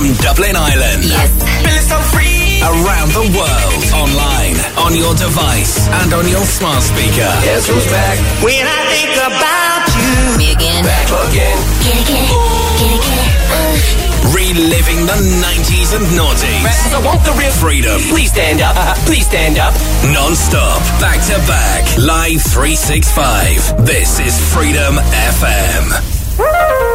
from Dublin, Ireland. Yes. So Around the world, online, on your device, and on your smart speaker. Guess who's back? When I think about you. Me again. Back again. Get it, uh. Reliving the 90s and noughties. I want the real freedom. Please stand up. Uh, please stand up. Non-stop. Back to back. Live 365. This is Freedom FM.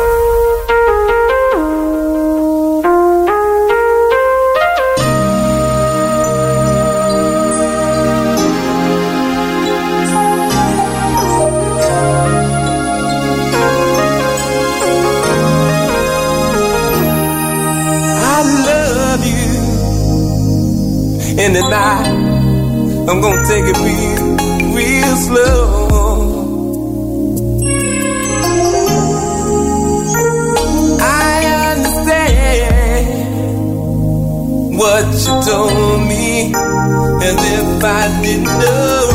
in the night. I'm gonna take it real, real slow. I understand what you told me, and if I didn't know.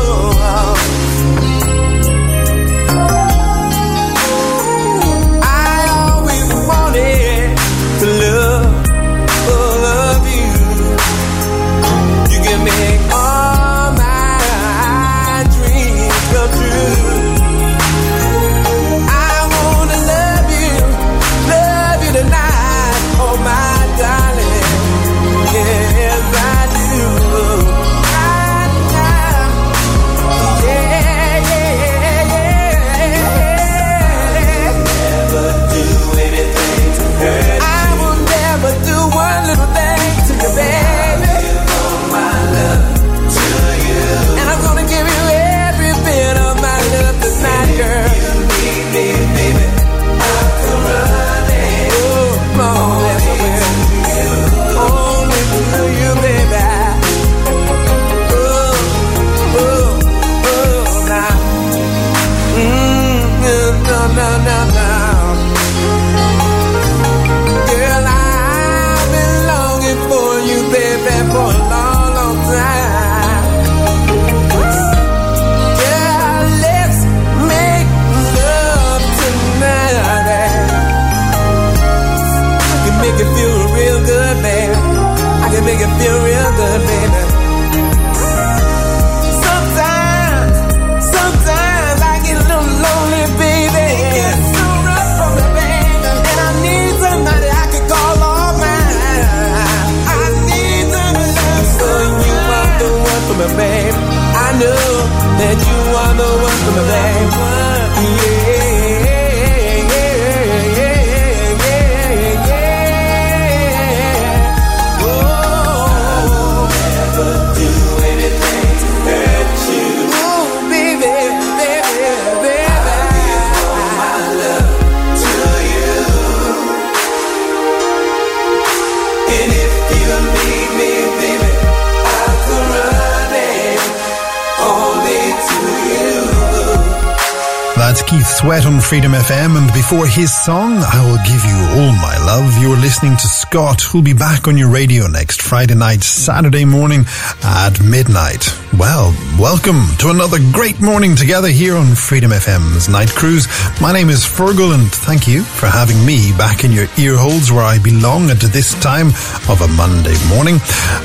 Freedom FM. And before his song, I will give you all my love. You're listening to Scott, who'll be back on your radio next Friday night, Saturday morning at midnight. Well, welcome to another great morning together here on Freedom FM's Night Cruise. My name is Feargal and thank you for having me back in your ear holes where I belong at this time of a Monday morning.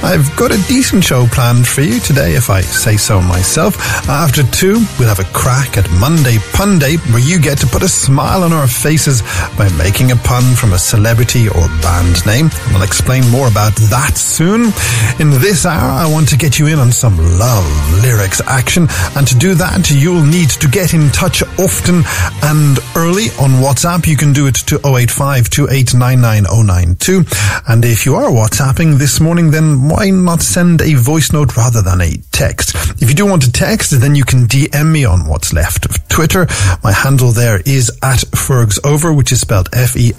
I've got a decent show planned for you today, if I say so myself. After two, we'll have a crack at Monday Punday where you get to put a smile on our faces by making a pun from a celebrity or band name. We'll explain more about that soon. In this hour, I want to get you in on some love lyrics action. And to do that, you'll need to get in touch often and early on WhatsApp. You can do it to 085 2899092. And if you are WhatsApping this morning, then why not send a voice note rather than a text? If you do want to text, then you can DM me on what's left of Twitter. My handle there is at FergsOver, which is spelled F-E-R-G-E-S-O-V-E-R.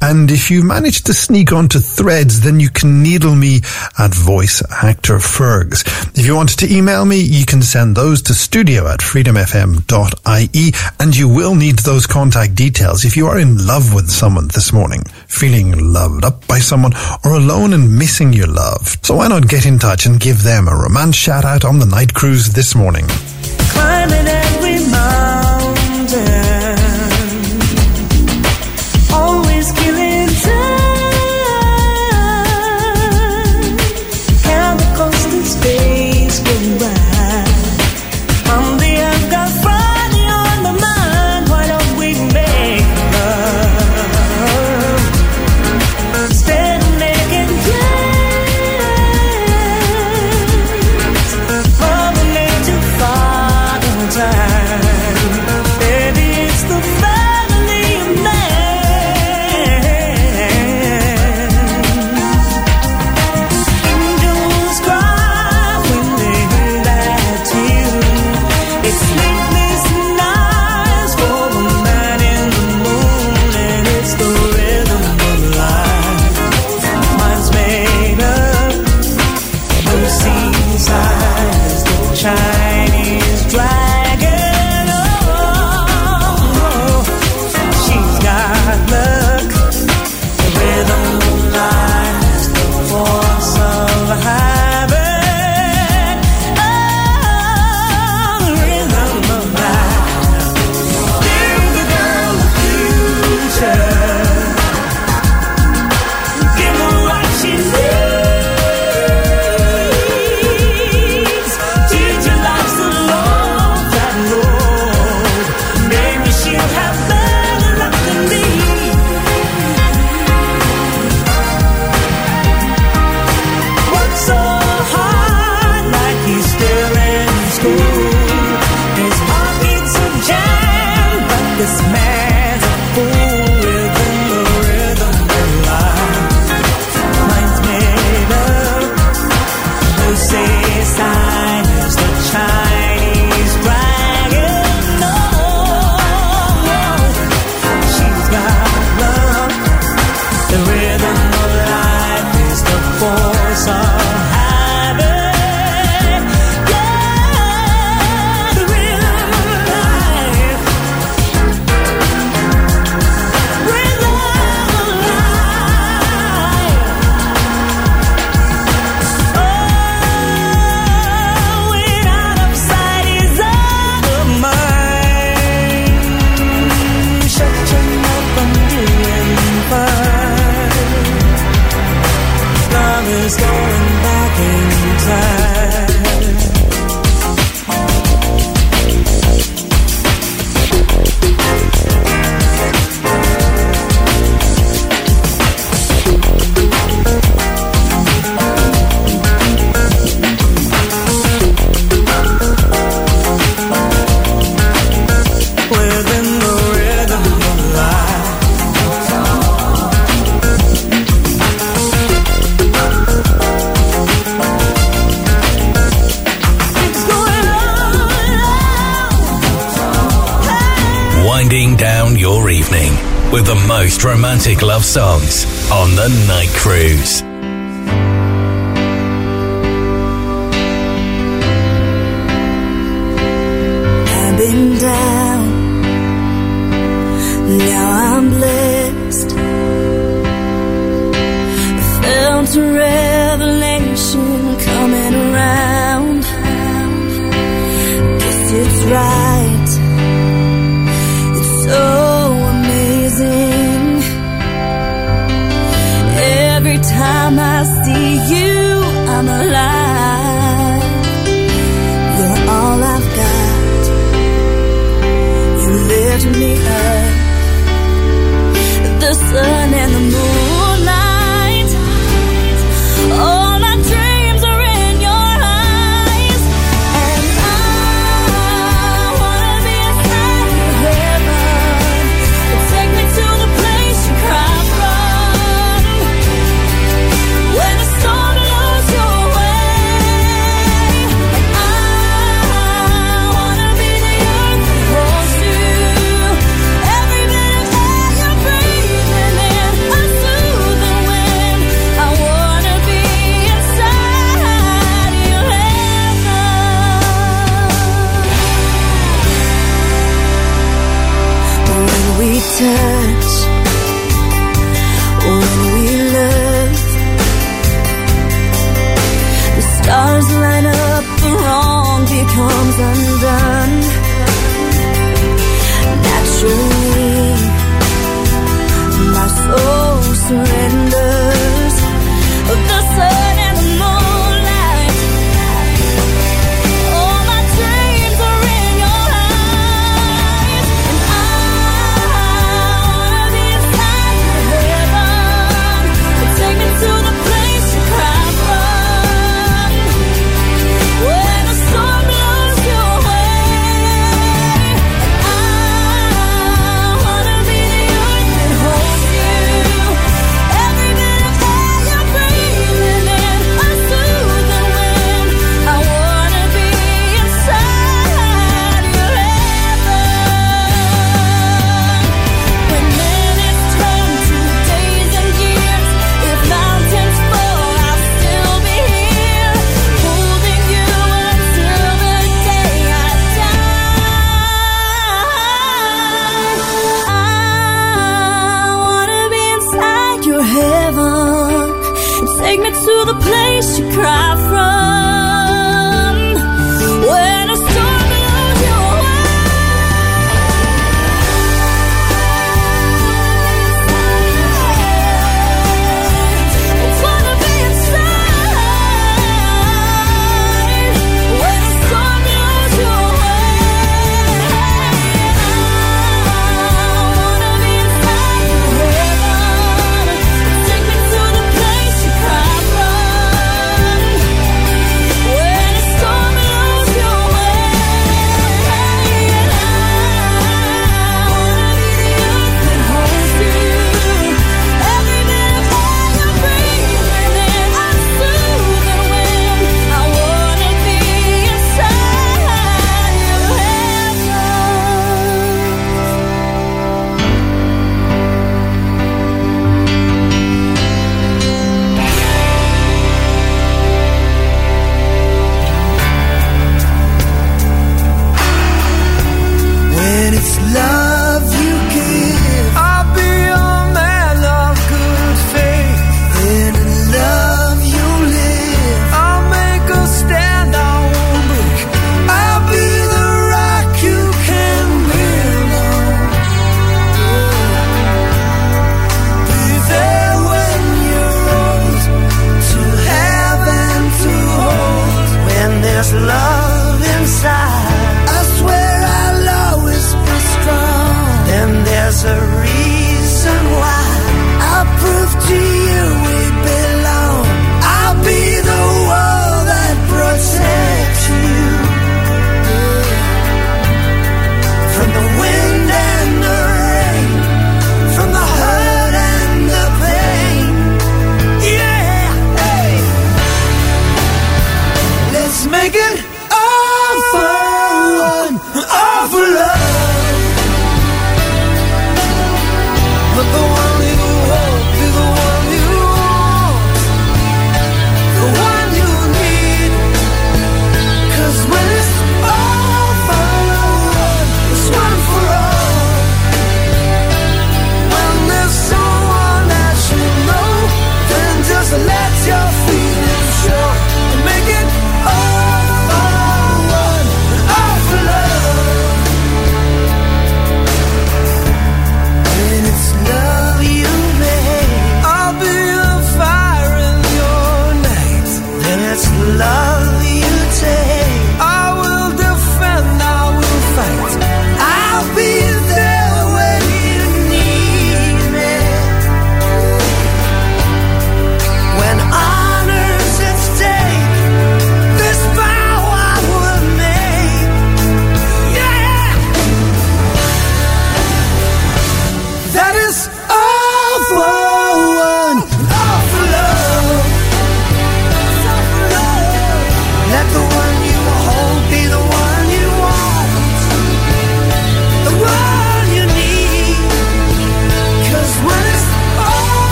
And if you manage to sneak onto threads, then you can needle me at voice actor Fergs. If you want to email me, you can send those to studio at freedomfm.ie and you will need those contact details if you are in love with someone this morning, feeling loved up by someone or alone and missing your love. So why not get in touch and give them a romance shout out on the night cruise this morning? Climbing every mountain,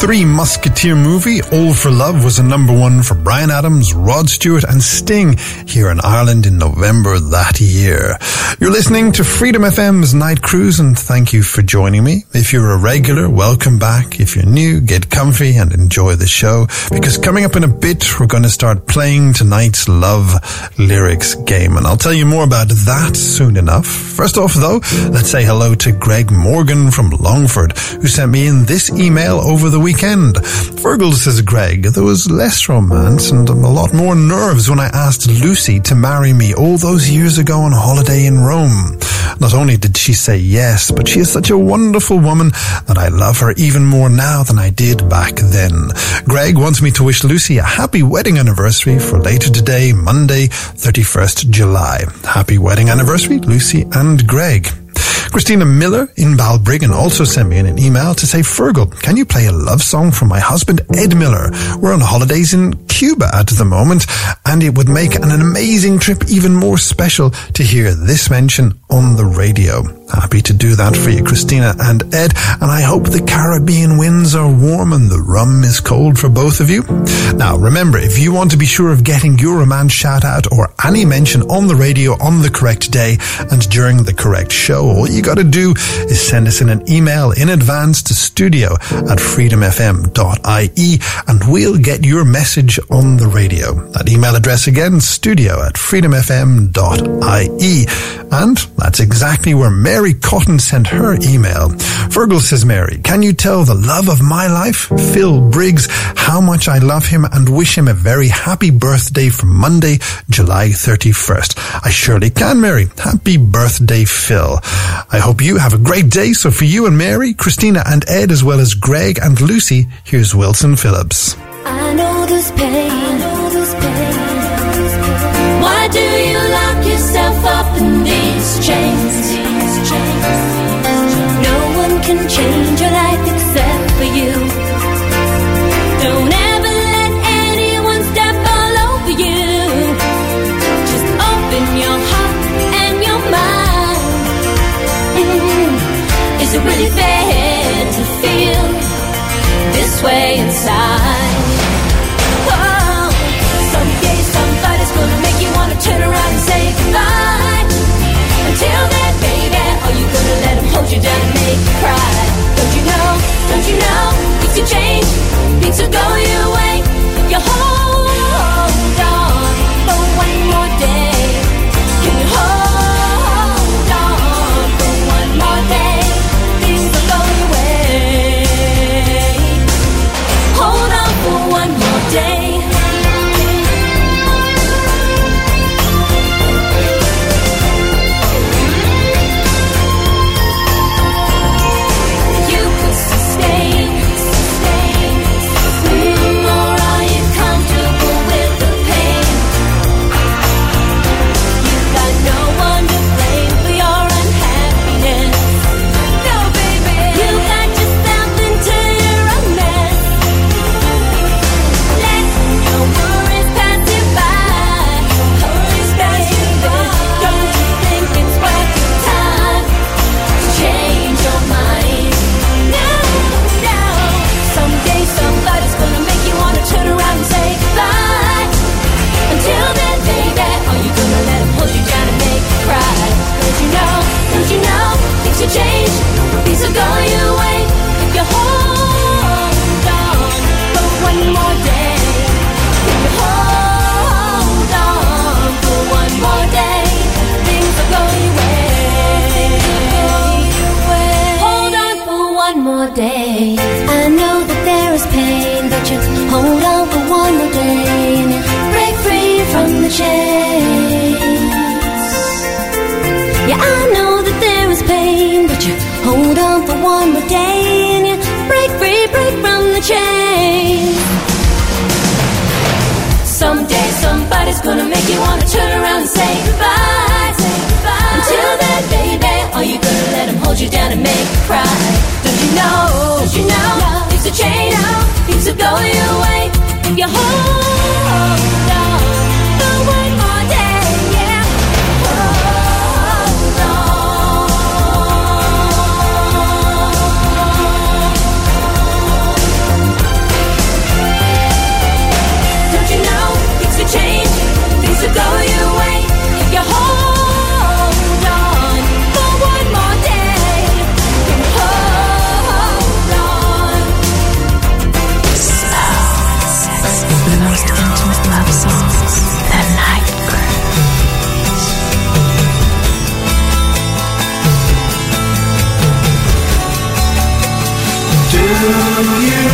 Three Musketeer movie, All for Love, was a number one for Bryan Adams, Rod Stewart, and Sting here in Ireland in November that year. You're listening to Freedom FM's Night Cruise, and thank you for joining me. If you're a regular, welcome back. If you're new, get comfy and enjoy the show, because coming up in a bit, we're going to start playing tonight's love lyrics game, and I'll tell you more about that soon enough. First off, though, let's say hello to Greg Morgan from Longford, who sent me in this email over the weekend. Feargal says, Greg, there was less romance and a lot more nerves when I asked Lucy to marry me all those years ago on holiday in Rome. Not only did she say yes, but she is such a wonderful woman that I love her even more now than I did back then. Greg wants me to wish Lucy a happy wedding anniversary for later today, Monday, 31st July. Happy wedding anniversary, Lucy and Greg. Christina Miller in Balbriggan also sent me in an email to say, Feargal, can you play a love song for my husband, Ed Miller? We're on holidays in Cuba at the moment, and it would make an amazing trip even more special to hear this mention on the radio. Happy to do that for you, Christina and Ed, and I hope the Caribbean winds are warm and the rum is cold for both of you. Now, remember, if you want to be sure of getting your romance shout out or any mention on the radio on the correct day and during the correct show, all you got to do is send us in an email in advance to studio at freedomfm.ie and we'll get your message on the radio. That email address again, studio at freedomfm.ie. And that's exactly where Mary Cotton sent her email. Feargal says, Mary, can you tell the love of my life, Phil Briggs, how much I love him and wish him a very happy birthday for Monday, July 31st? I surely can, Mary. Happy birthday, Phil. I hope you have a great day. So for you and Mary, Christina and Ed, as well as Greg and Lucy, here's Wilson Phillips. I know this pain. I know this pain. Why do you lock yourself up in these chains? Can change your life except for you. Don't ever let anyone step all over you. Just open your heart and your mind. Mm, Is it really fair to feel this way inside? Oh, someday somebody's gonna make you wanna turn around and say goodbye. Until then, baby, are you gonna let hold you down Don't you know? Things can change, things will go chains. Yeah, I know that there is pain, but you hold on for one more day and you break free, break from the chains. Someday somebody's gonna make you wanna turn around and say goodbye. Say goodbye. Until then, baby, are you gonna let him hold you down and make you cry? Don't you know? Don't you know? Things will change. Things will go your way if you hold on that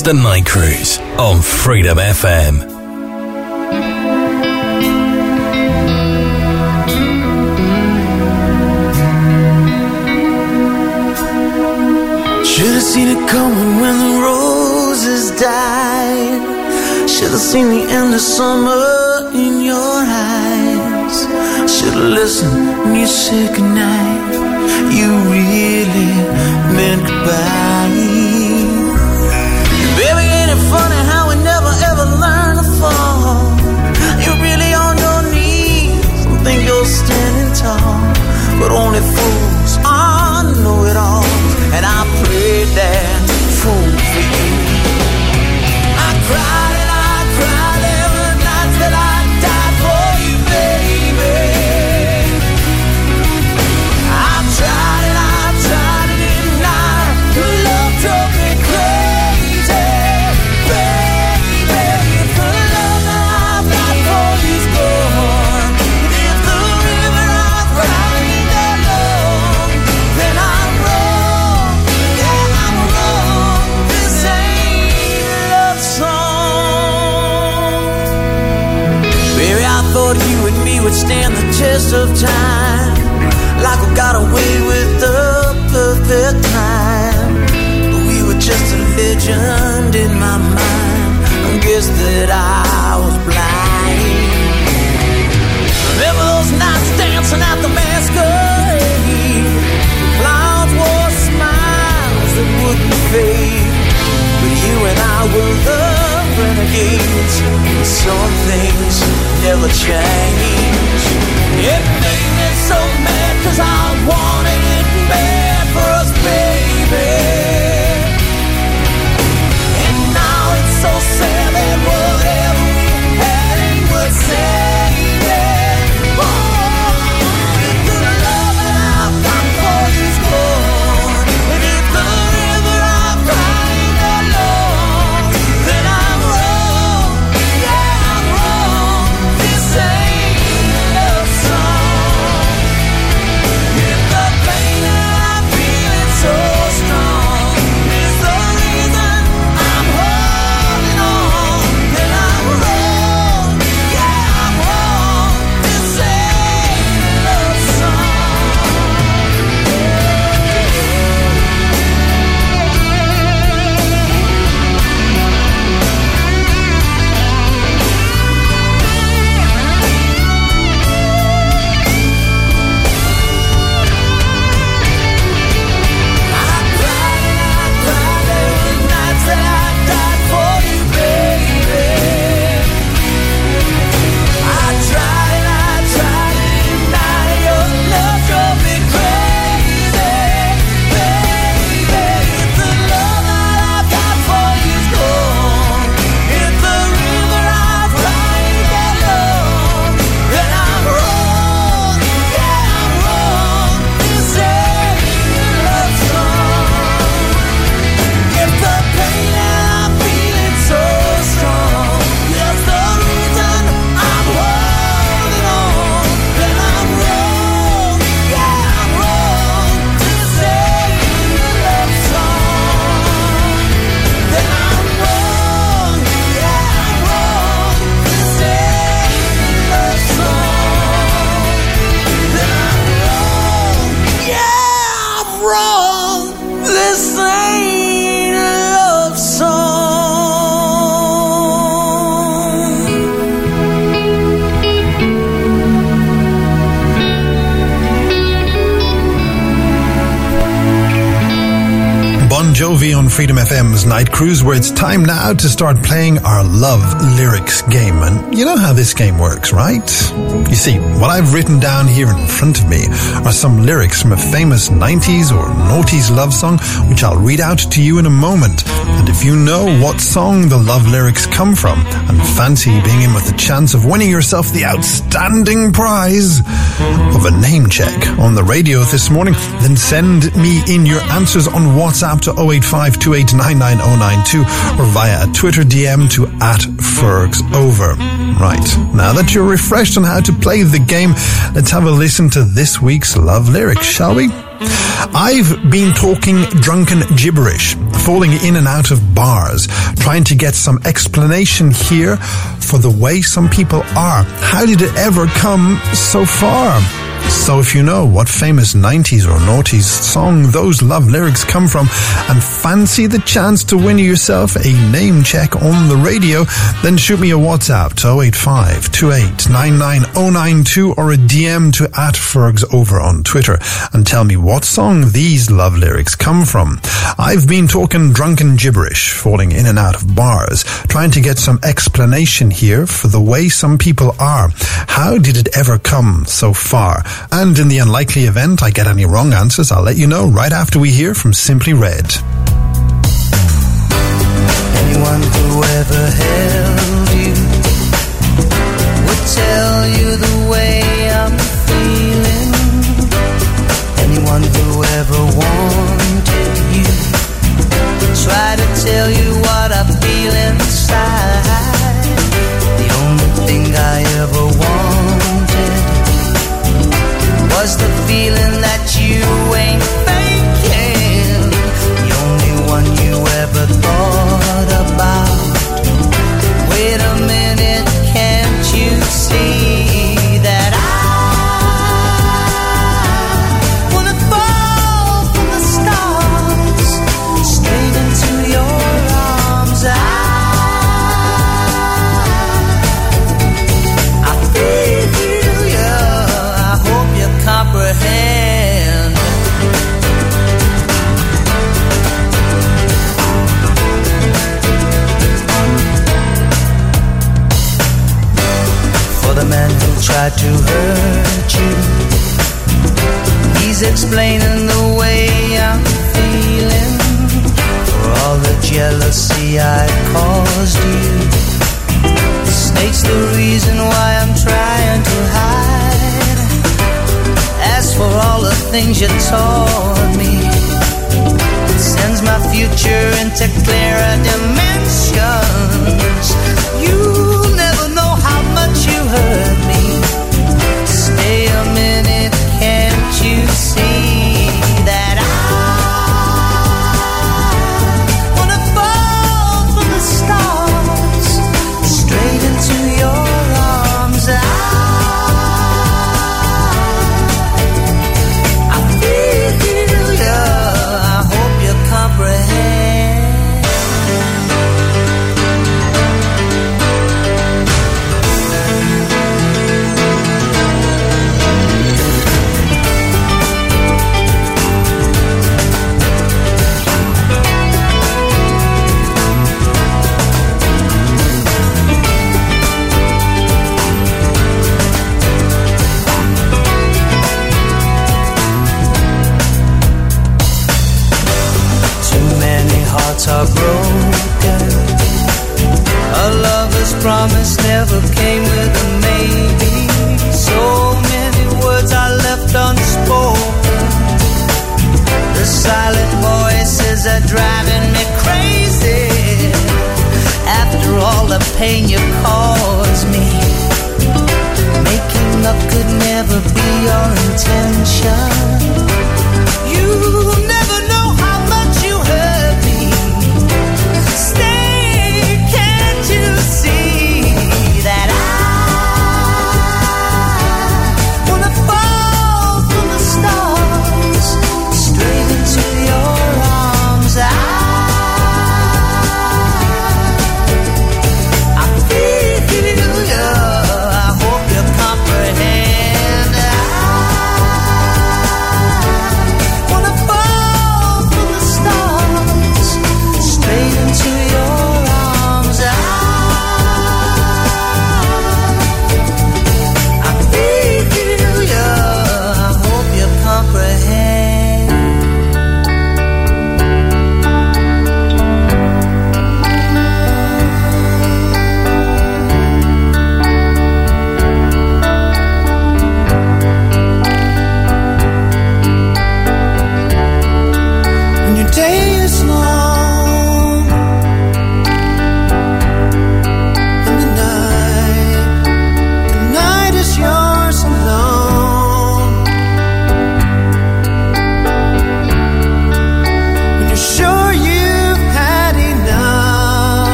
is The Night Cruise on Freedom FM. Cruise, where it's time now to start playing love lyrics game. And you know how this game works, right? You see, what I've written down here in front of me are some lyrics from a famous 90s or noughties love song, which I'll read out to you in a moment. And if you know what song the love lyrics come from and fancy being in with the chance of winning yourself the outstanding prize of a name check on the radio this morning, then send me in your answers on WhatsApp to 085 or via a Twitter DM to at Fergs Over. Right. Now that you're refreshed on how to play the game, let's have a listen to this week's love lyrics, shall we? I've been talking drunken gibberish, falling in and out of bars, trying to get some explanation here for the way some people are. How did it ever come so far? So if you know what famous 90s or noughties song those love lyrics come from and fancy the chance to win yourself a name check on the radio, then shoot me a WhatsApp to 085 2899092 or a DM to at Fergs over on Twitter and tell me what song these love lyrics come from. I've been talking drunken gibberish, falling in and out of bars, trying to get some explanation here for the way some people are. How did it ever come so far? And in the unlikely event I get any wrong answers, I'll let you know right after we hear from Simply Red. Anyone who ever held you would tell you the way I'm feeling. Anyone who ever wanted you would try to tell you what I feel inside. The only thing I ever was the feeling that you ain't faking. The only one you ever thought about. Wait a minute, can't you see? to hurt you. He's explaining the way I'm feeling for all the jealousy I caused you. The snake's the reason why I'm trying to hide. As for all the things you taught me, it sends my future into clearer dimensions. You never know how much you hurt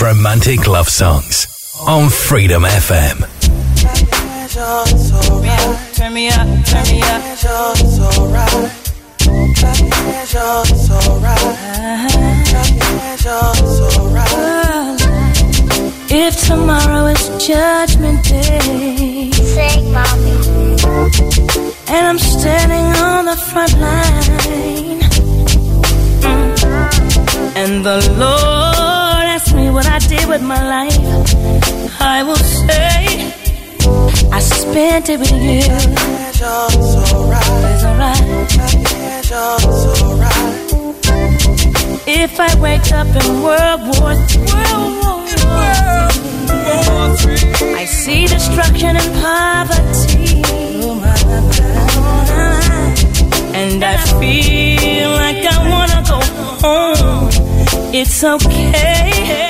romantic love songs on Freedom FM. Turn me up, turn me up. If tomorrow is judgment day, Sing, mommy. and I'm standing on the front line, Mm. and the Lord with my life, I will say, I spent it with you. It's alright. If I wake up in World War III, I see destruction and poverty. And I feel like I wanna go home. It's okay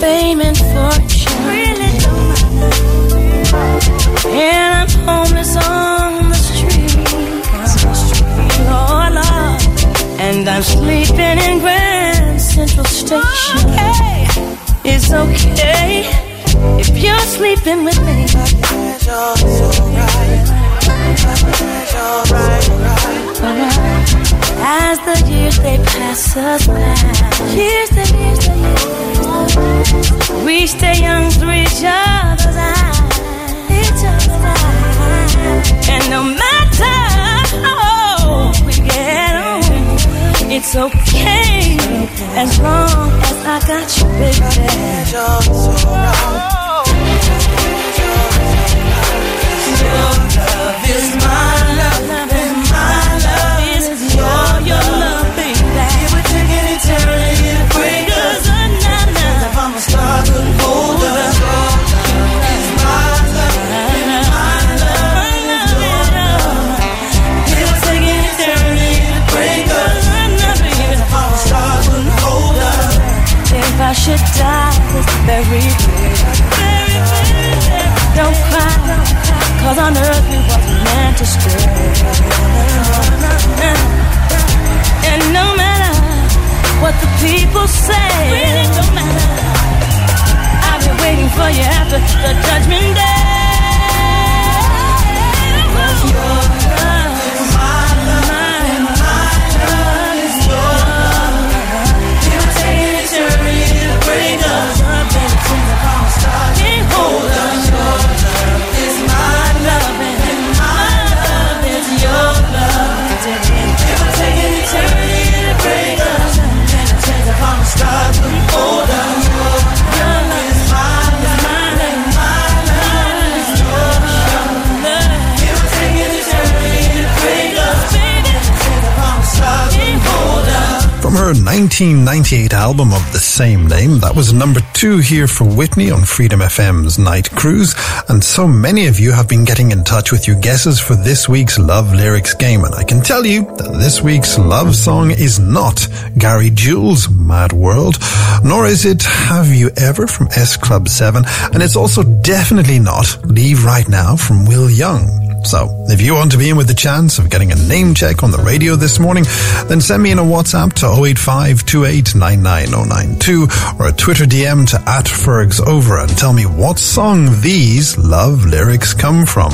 fame and fortune, really don't matter. And I'm homeless on the street, Lord, Lord. and I'm sleeping in Grand Central Station. It's okay if you're sleeping with me. As the years they pass us by, years, we stay young through each other's eyes, each other's eyes. And no matter how we get on, it's okay as long as I got you, baby. My love Die this very day, don't on earth we wasn't meant to stay. And no matter what the people say, really don't matter. I've been waiting for you after the judgment day. Her 1998 album of the same name, that was number two here for Whitney on Freedom FM's Night Cruise. And so many of you have been getting in touch with your guesses for this week's Love Lyrics game. And I can tell you that this week's love song is not Gary Jules' Mad World, nor is it Have You Ever from S Club 7. And it's also definitely not Leave Right Now from Will Young. So, if you want to be in with the chance of getting a name check on the radio this morning, then send me in a WhatsApp to 085 or a Twitter DM to at Fergs Over and tell me what song these love lyrics come from.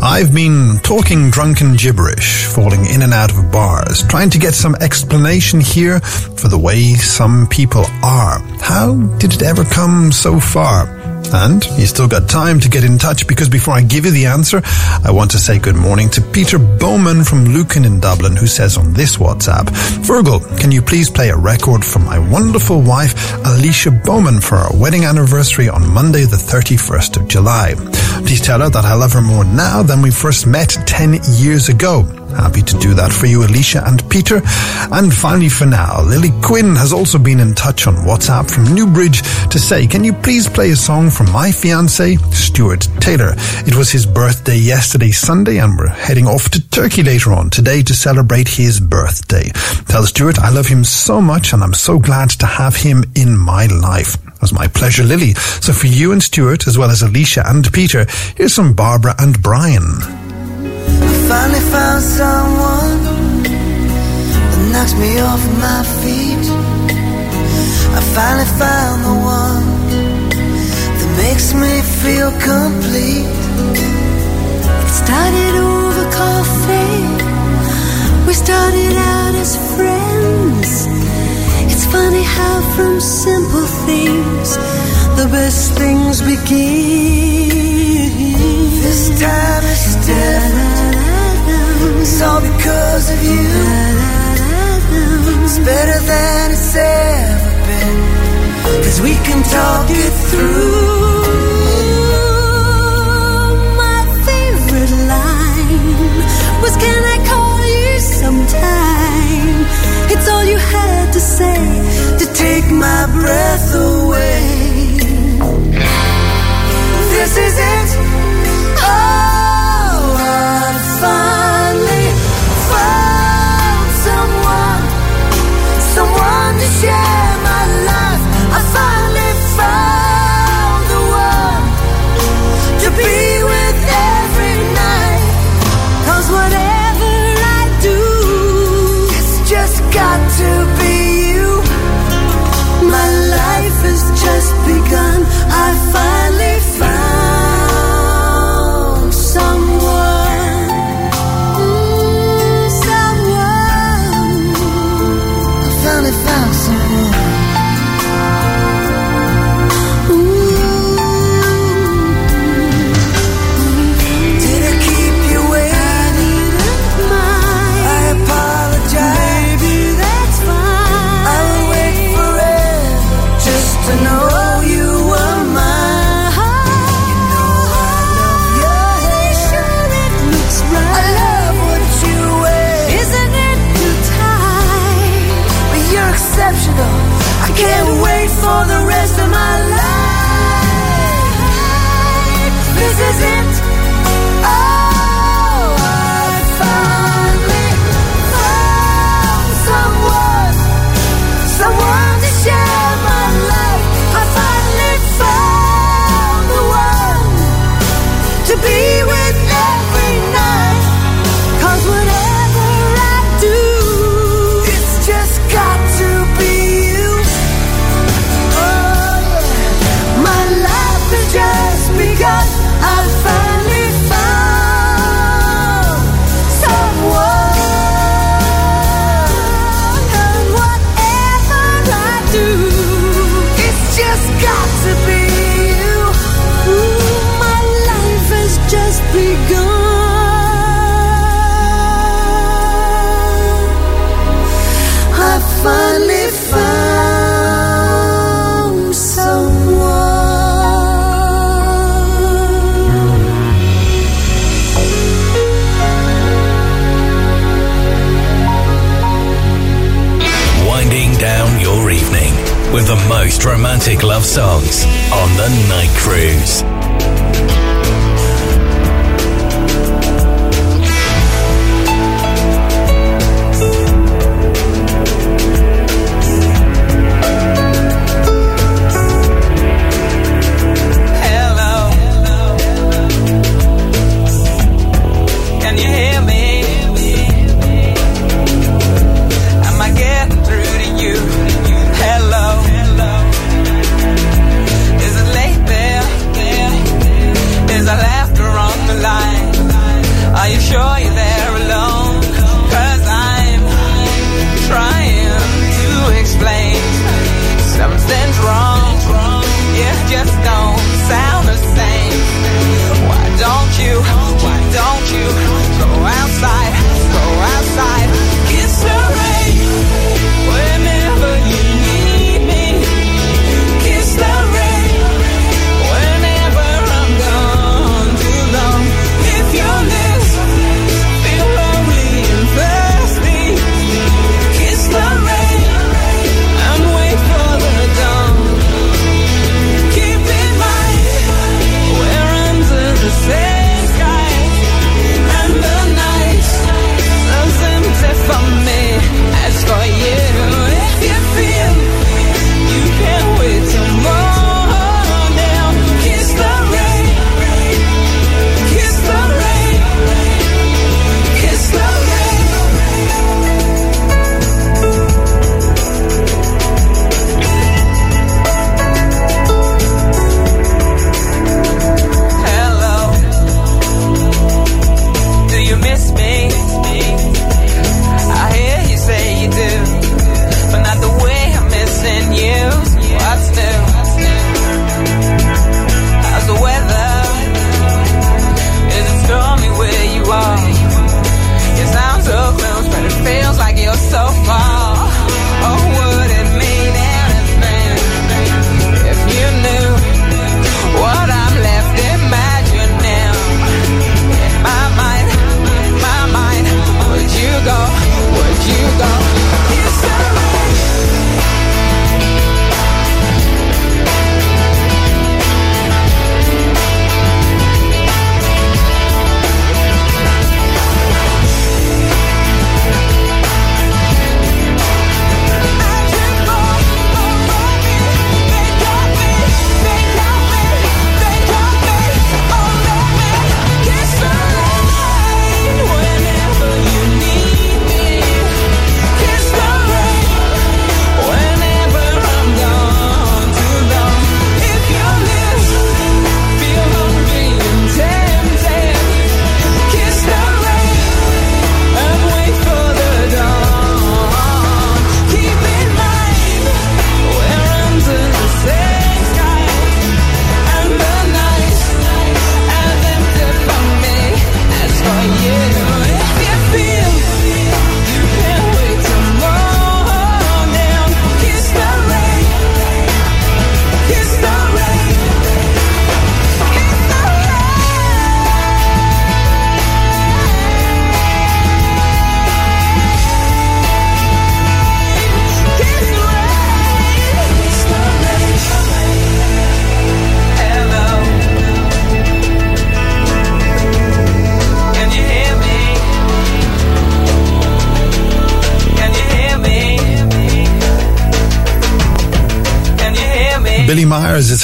I've been talking drunken gibberish, falling in and out of bars, trying to get some explanation here for the way some people are. How did it ever come so far? And you still got time to get in touch because before I give you the answer, I want to say good morning to Peter Bowman from Lucan in Dublin who says on this WhatsApp, Feargal, can you please play a record for my wonderful wife Alicia Bowman for our wedding anniversary on Monday the 31st of July. Please tell her that I love her more now than we first met 10 years ago. Happy to do that for you, Alicia and Peter. And finally, for now, Lily Quinn has also been in touch on WhatsApp from Newbridge to say, Can you please play a song from my fiance, Stuart Taylor? It was his birthday yesterday, Sunday, and we're heading off to Turkey later on today to celebrate his birthday. Tell Stuart I love him so much and I'm so glad to have him in my life. It was my pleasure, Lily. So for you and Stuart, as well as Alicia and Peter, here's some Barbra and Bryan. I finally found someone that knocks me off my feet. I finally found the one that makes me feel complete. It started over coffee. We started out as friends. It's funny how from simple things the best things begin. This time is different. It's all because of you. It's better than it's ever been. Cause we can talk it through. Romantic love songs on the Night Cruise.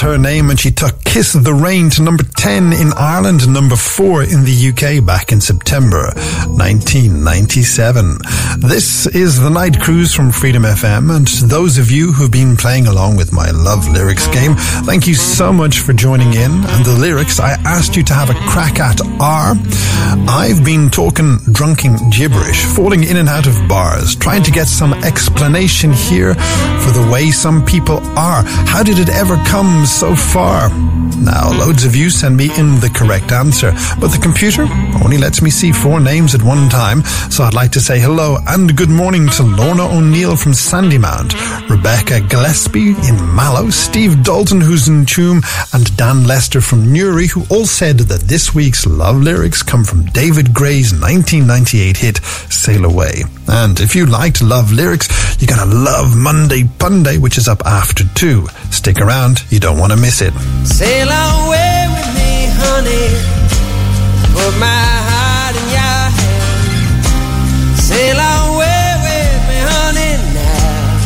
Her name, and she took Kiss the Rain to number 10 in Ireland number 4 in the UK back in September 1997. This is the night cruise from Freedom FM, and those of you who've been playing along with my Love Lyrics game, thank you so much for joining in. And the lyrics I asked you to have a crack at are I've been talking drunken gibberish, falling in and out of bars, trying to get some explanation here for the way some people are. How did it ever come so far? Now, loads of you send me in the correct answer, but the computer only lets me see four names at one time, so I'd like to say hello and good morning to Lorna O'Neill from Sandymount, Rebecca Gillespie in Mallow, Steve Dalton who's in Tuam, and Dan Lester from Newry, who all said that this week's love lyrics come from David Gray's 1998 hit Sail Away. And if you liked love lyrics, you're gonna love Monday Punday, which is up after two. Stick around, you don't want to miss it. Sail away with me, honey. Put my heart in your hand. Sail away with me, honey, now,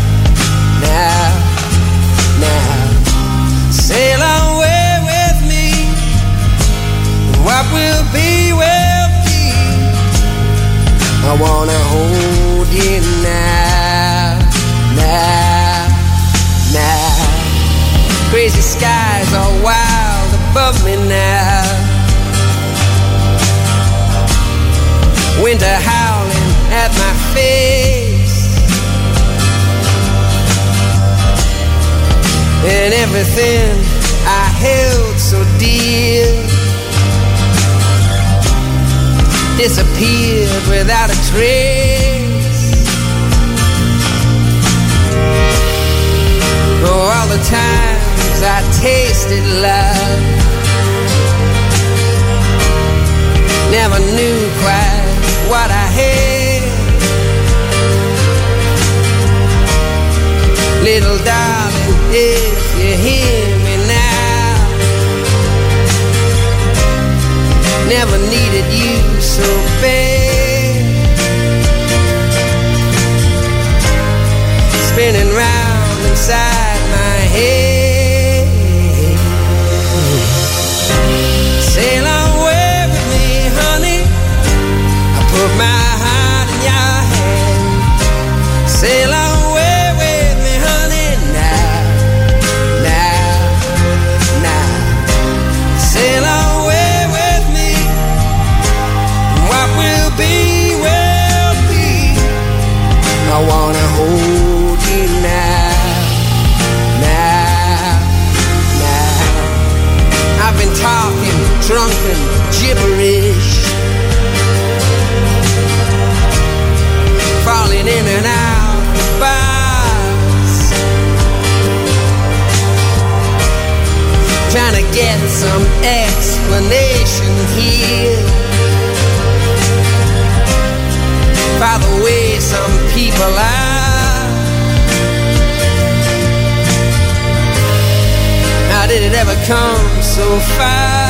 now, now. Sail away with me. What will be, will be. I wanna hold you now, skies are wild above me now. Winter howling at my face. And everything I held so dear disappeared without a trace. Oh, all the times I tasted love. Never knew quite what I had. Little darling, if you hear me now, never needed you so bad. Spinning round inside get some explanation here. By the way, some people are. How did it ever come so far?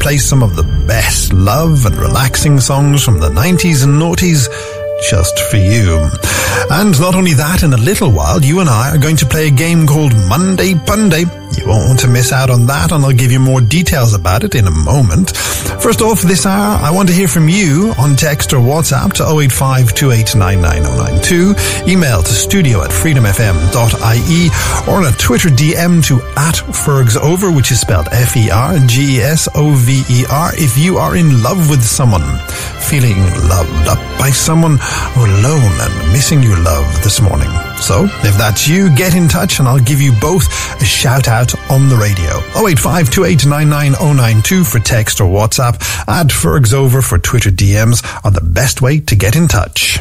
Play some of the best love and relaxing songs from the 90s and noughties just for you. And not only that, in a little while, you and I are going to play a game called Monday Punday. You won't want to miss out on that, and I'll give you more details about it in a moment. First off, this hour, I want to hear from you on text or WhatsApp to 085 email to studio at freedomfm.ie, or on a Twitter DM to at Fergsover, which is spelled F-E-R-G-S-O-V-E-R, if you are in love with someone, feeling loved up by someone, or alone and missing your love this morning. So, if that's you, get in touch and I'll give you both a shout out on the radio. 085 092 for text or WhatsApp. Add Fergs over for Twitter DMs are the best way to get in touch.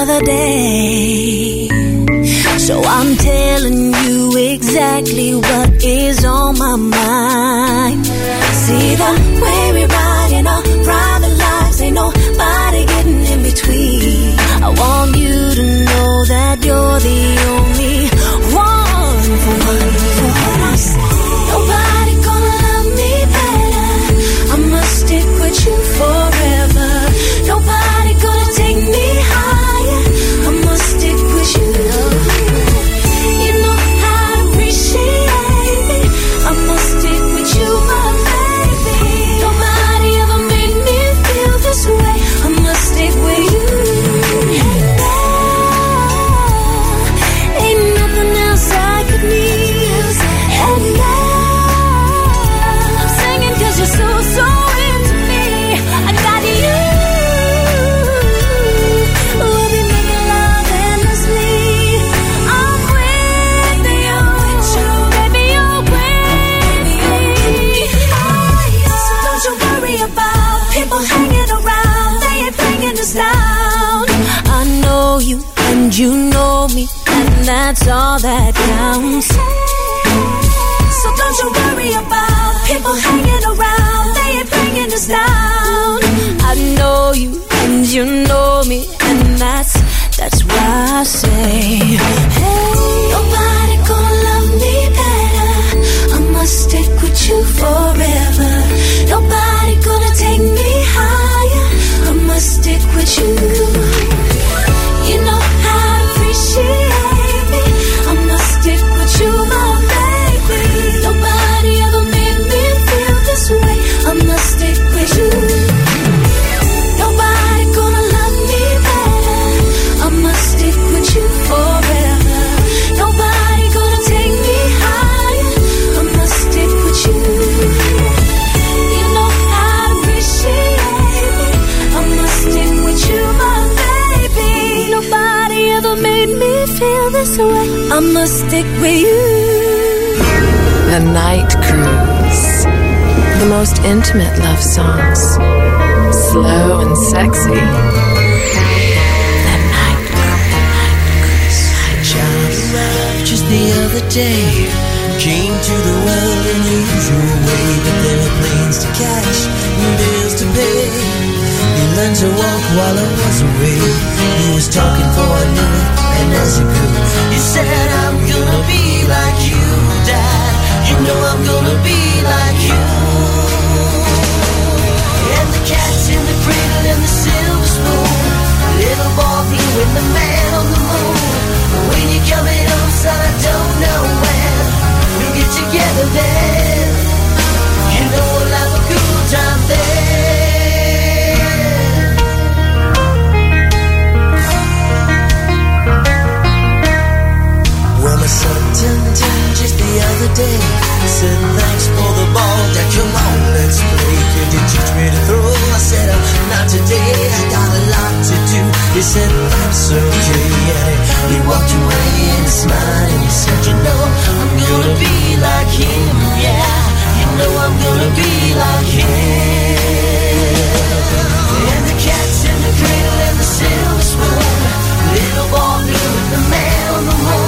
Another day. So I'm telling you exactly what is on my mind. See the way we ride that counts. So don't you worry about people hanging around. They ain't bringing us down. I know you and you know me, and that's that's why I say, Hey, nobody gonna love me better. I must stick with you forever. Nobody gonna take me higher. I must stick with you. Most intimate love songs. Slow and sexy. Just the other day, came to the world in the usual way, but there were planes to catch and bills to pay. He learned to walk while I was away. He was talking for knew it, and as he grew, he said, "I'm gonna be like you, Dad. You know I'm gonna be like you." we'll get together then. other day. I said, thanks for the ball, Dad, come on, let's play. Can you teach me to throw? I said, oh, not today, I got a lot to do. He said, that's okay. And he walked away and he smiled and he said, you know, I'm gonna be like him, yeah. You know I'm gonna be like him. And the cats in the cradle and the silver spoon. Little boy knew the man on the moon.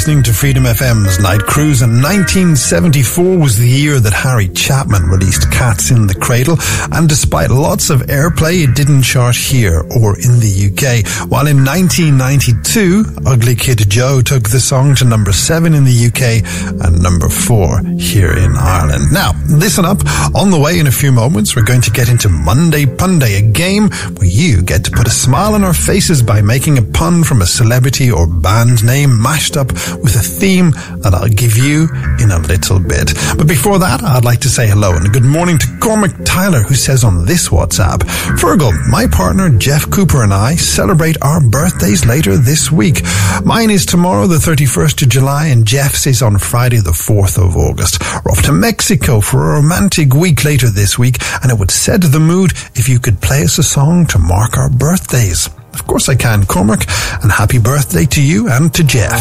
Listening to Freedom FM's Night Cruise, and 1974 was the year that Harry Chapin released Cats in the Cradle, and despite lots of airplay, it didn't chart here or in the UK. While in 1992, Ugly Kid Joe took the song to number seven in the UK and number four here in Ireland. Now, listen up. On the way in a few moments, we're going to get into Monday Punday, a game where you get to put a smile on our faces by making a pun from a celebrity or band name mashed up with a theme that I'll give you in a little bit. But before that, I'd like to say hello and good morning to Cormac Tyler, who says on this WhatsApp, Feargal, my partner Jeff Cooper and I celebrate our birthdays later this week. Mine is tomorrow, the 31st of July, and Jeff's is on Friday, the 4th of August. We're off to Mexico for a romantic week later this week, and it would set the mood if you could play us a song to mark our birthdays. Course I can, Cormac, and happy birthday to you and to Jeff.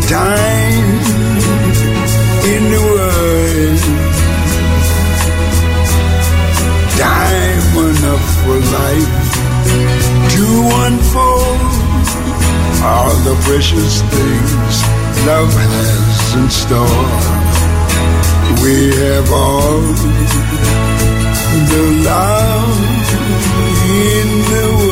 Time in the world. Time enough for life to unfold all the precious things love has in store. We have all the love in the world.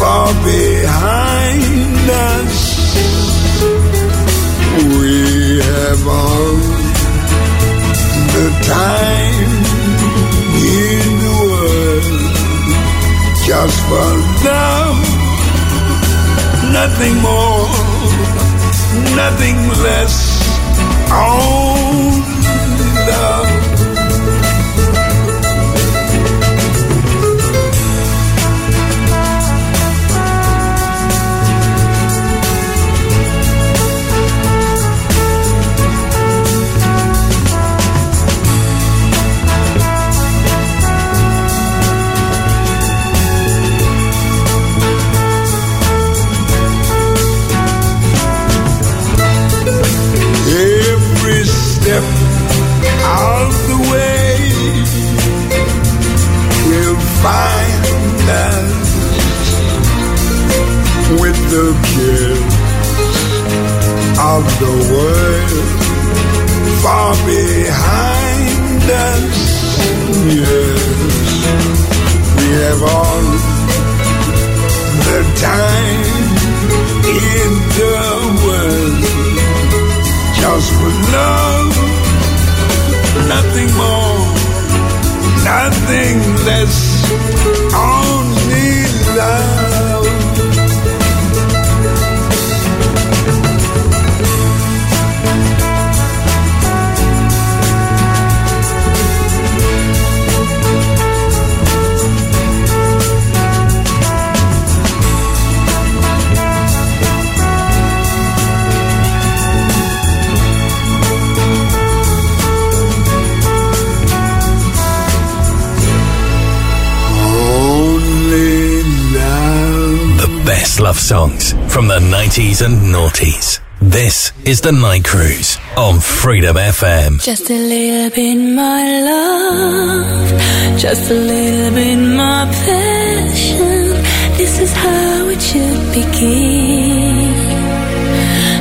far behind us. We have all the time in the world just for love, nothing more, nothing less. Only love. find us with the kids of the world far behind us. Yes, we have all the time in the world just for love, nothing more nothing less, only love. Love songs from the 90s and noughties. This is the Night Cruise on Freedom FM. Just a little bit more love, just a little bit more passion. This is how it should begin.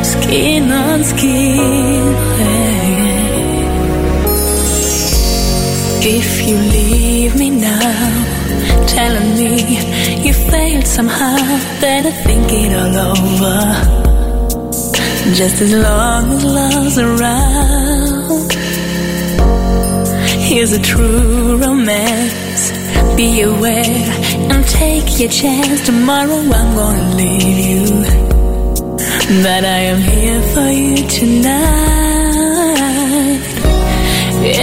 Skin on skin. If you leave me now, telling me you failed somehow, better think it all over. Just as long as love's around. Here's a true romance. Be aware and take your chance. Tomorrow I'm gonna leave you. But I am here for you tonight.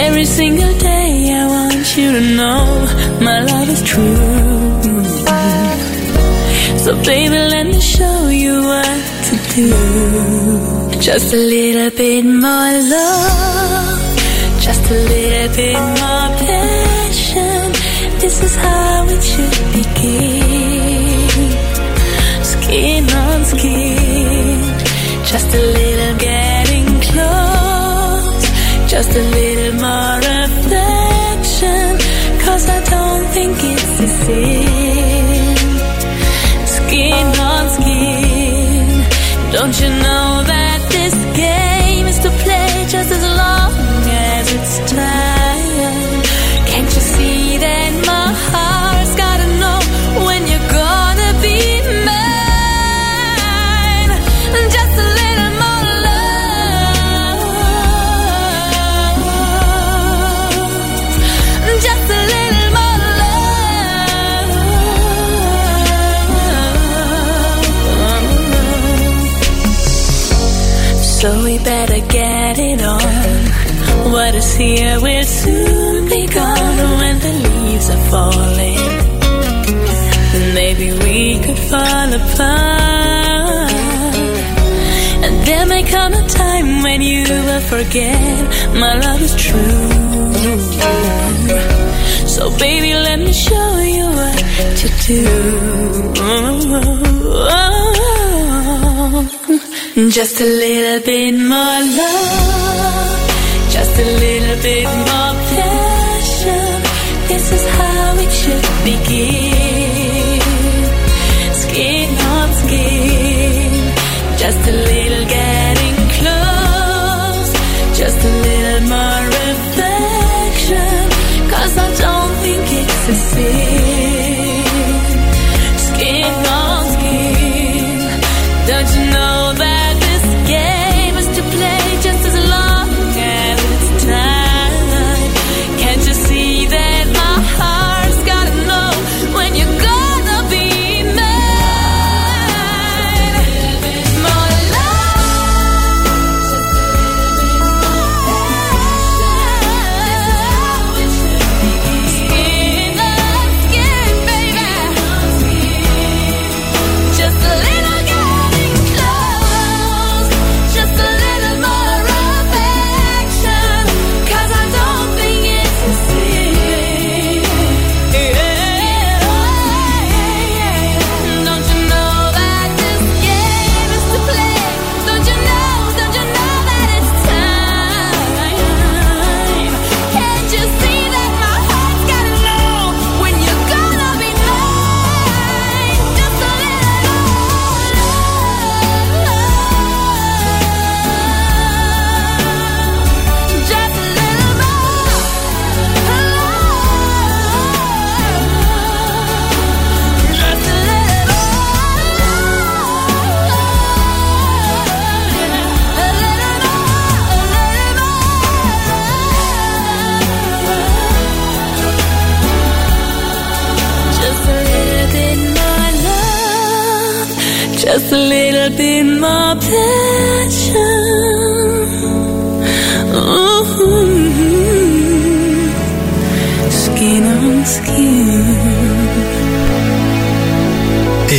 Every single day I want you to know my love is true. Baby, let me show you what to do. Just a little bit more love, just a little bit more passion. This is how it should begin. Skin on skin, just a little getting close, just a little more affection. Cause I don't think it's a sin. Skin on skin, don't you know that this game And there may come a time when you will forget my love is true. So baby, let me show you what to do. Just a little bit more love, just a little bit more just a little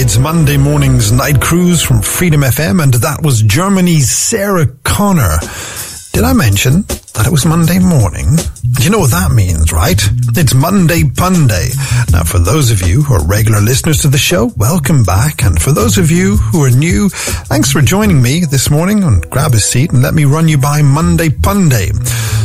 It's Monday morning's night cruise from Freedom FM, and that was Germany's Sarah Connor. Did I mention that it was Monday morning? You know what that means, right? It's Monday Punday. Now, for those of you who are regular listeners to the show, welcome back. And for those of you who are new, thanks for joining me this morning. And grab a seat and let me run you by Monday Punday.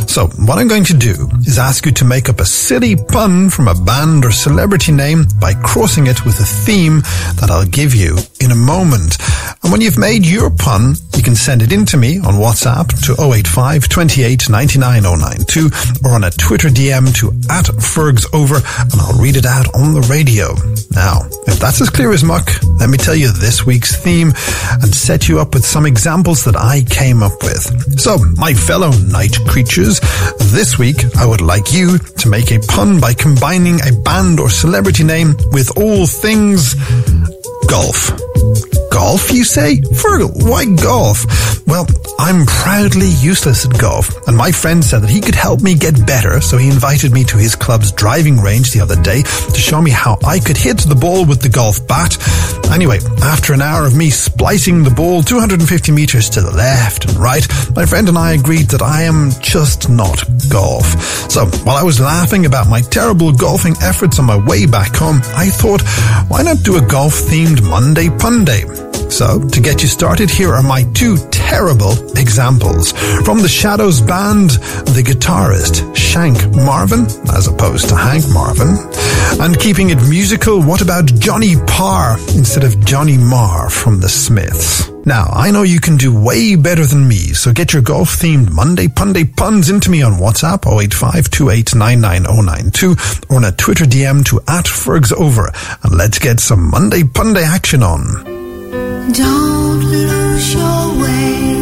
So, what I'm going to do is ask you to make up a silly pun from a band or celebrity name by crossing it with a theme that I'll give you in a moment. And when you've made your pun, you can send it in to me on WhatsApp to 085 28 99 092 or on a Twitter DM to at Fergs over and I'll read it out on the radio. Now, if that's as clear as muck, let me tell you this week's theme and set you up with some examples that I came up with. So, my fellow night creatures, this week I would like you to make a pun by combining a band or celebrity name with all things golf. Golf, you say? Feargal, why golf? Well, I'm proudly useless at golf, and my friend said that he could help me get better, so he invited me to his club's driving range the other day to show me how I could hit the ball with the golf bat. Anyway, after an hour of me splicing the ball 250 meters to the left and right, my friend and I agreed that I am just not golf. So, while I was laughing about my terrible golfing efforts on my way back home, I thought, why not do a golf themed Monday Punday? So, to get you started, here are my two terrible examples. From the Shadows Band, the guitarist Shank Marvin, as opposed to Hank Marvin. And keeping it musical, what about Johnny Parr instead of Johnny Marr from the Smiths? Now, I know you can do way better than me, so get your golf themed Monday Punday puns into me on WhatsApp 085 or on a Twitter DM to at Fergs over and let's get some Monday Punday action on. Don't lose your way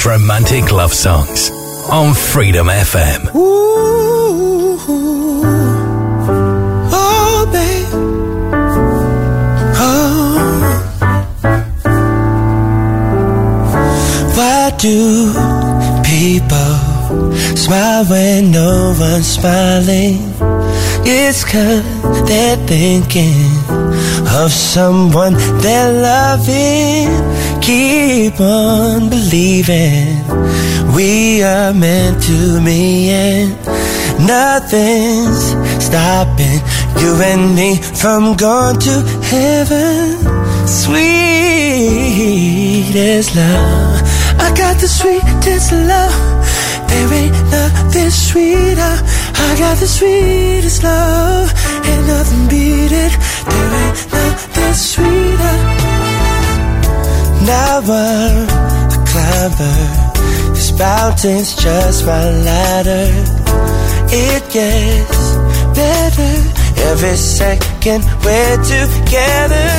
most romantic love songs on Freedom FM. Ooh, oh, babe. Oh. Why do people smile when no one's smiling? It's cause they're thinking of someone they're loving. Keep on believing we are meant to be, and nothing's stopping you and me from going to heaven. Sweet as love, I got the sweetest love. There ain't nothing sweeter. I got the sweetest love, ain't nothing beat it. There ain't nothing sweeter. I'm a climber. This mountain's just my ladder. It gets better every second we're together.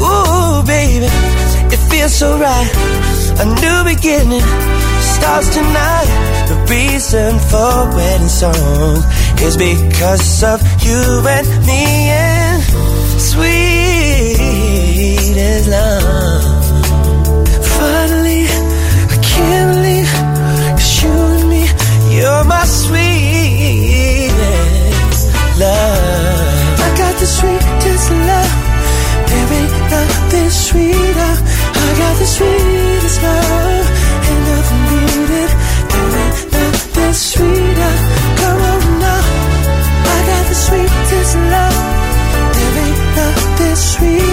Ooh, baby, it feels so right. A new beginning starts tonight. The reason for wedding songs is because of you and me and sweet as love. Sweetest love. There ain't nothing sweeter. I got the sweetest love. Ain't nothing it. There ain't nothing sweeter. Come on now. I got the sweetest love. There ain't nothing sweeter.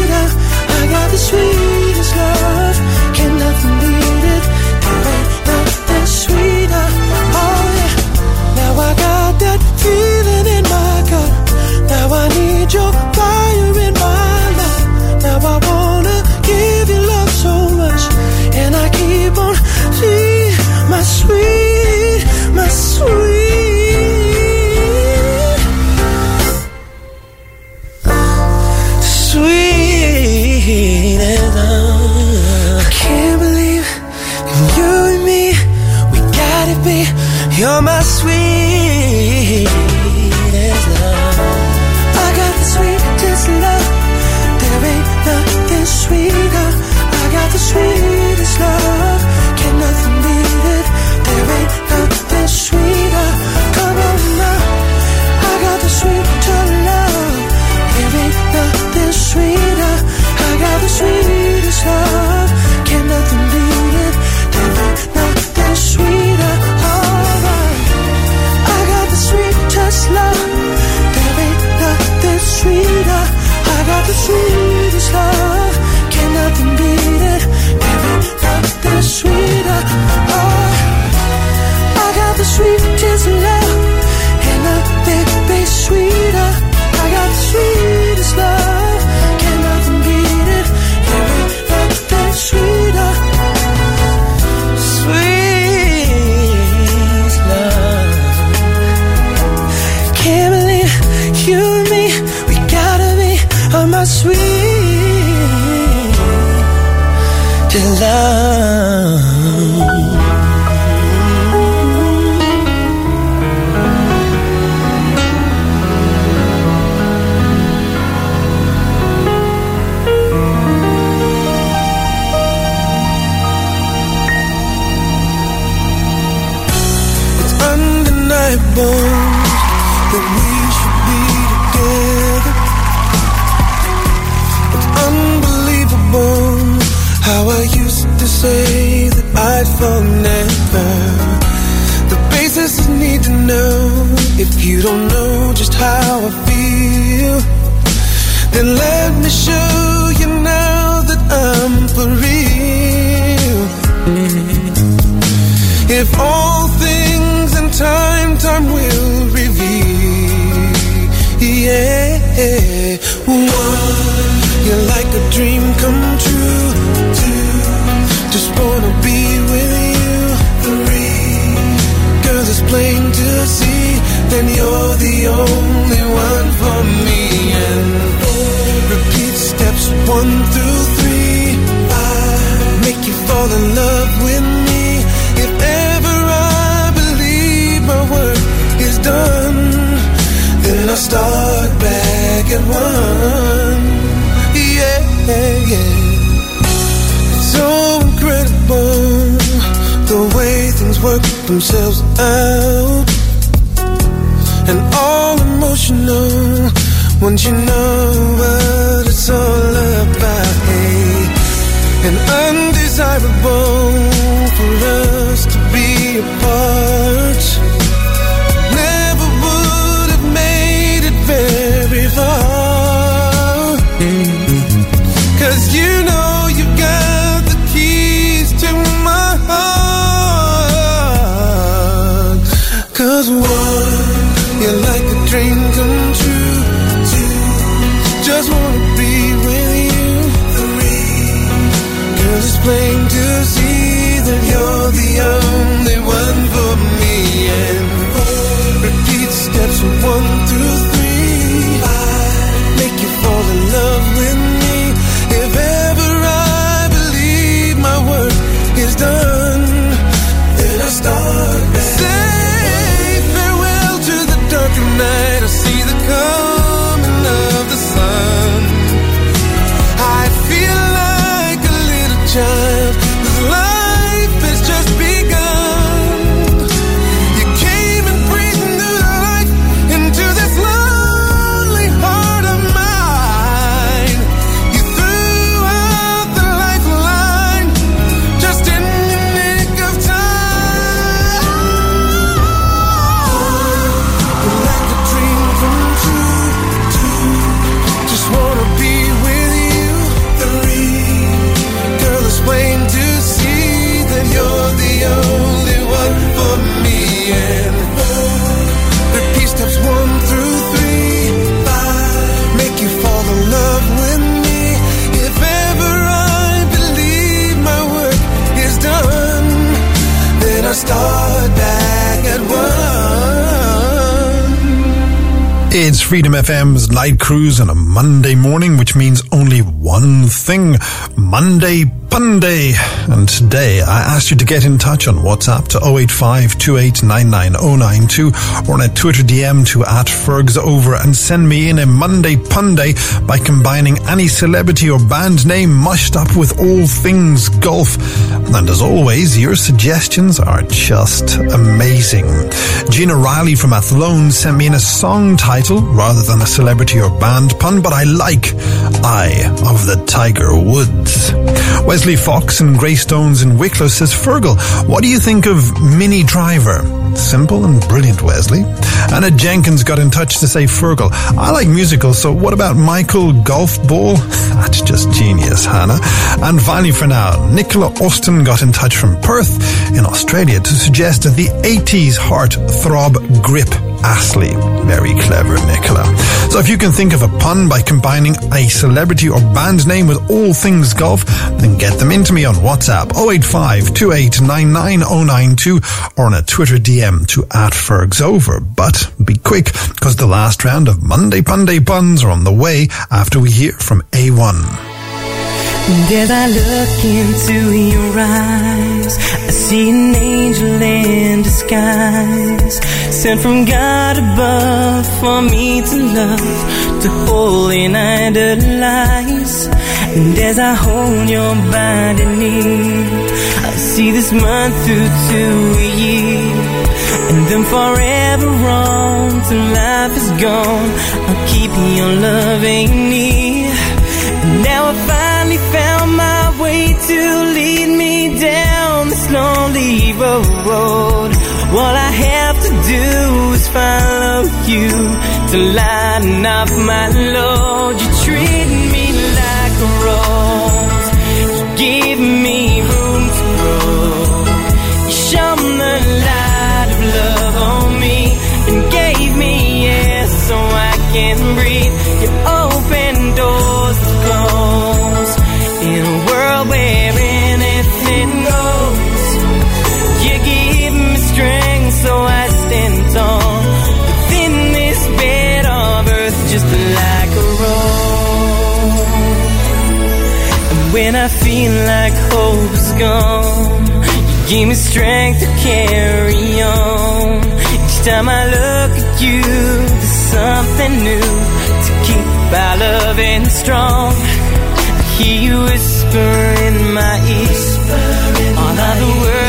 Freedom FM's night cruise on a Monday morning, which means only one thing Monday Punday. And today I asked you to get in touch on WhatsApp to 085 2899092 or on a Twitter DM to at Fergs over and send me in a Monday Punday by combining any celebrity or band name mushed up with all things golf. And as always, your suggestions are just amazing. Gina Riley from Athlone sent me in a song title rather than a celebrity or band pun, but I like Eye of the Tiger Woods. Wesley Fox and Greystones in Wicklow says, Feargal, what do you think of Mini Driver? Simple and brilliant, Wesley. Anna Jenkins got in touch to say, Feargal, I like musicals, so what about Michael Golf Ball? That's just genius, Hannah. And finally, for now, Nicola Austin got in touch from Perth in Australia to suggest the 80s heart throb grip Astley. Very clever, Nicola. So if you can think of a pun by combining a celebrity or band name with all things golf, then get them into me on WhatsApp 085 2899092 or on a Twitter DM to at Fergsover. But be quick, because the last round of Monday Punday puns are on the way after we hear from A1. And as I look into your eyes, I see an angel in disguise, sent from God above for me to love, to hold and idolize. And as I hold your body near, I see this month through to a year, and then forever on till life is gone. I'll keep your loving near. And now I finally found my way to lead me down this lonely road. All I have to do is follow you to lighten up my load. You treat me rose. You give me feel like hope's gone. You give me strength to carry on. Each time I look at you, there's something new to keep our love and strong. I hear you whisper in my ear. All other words.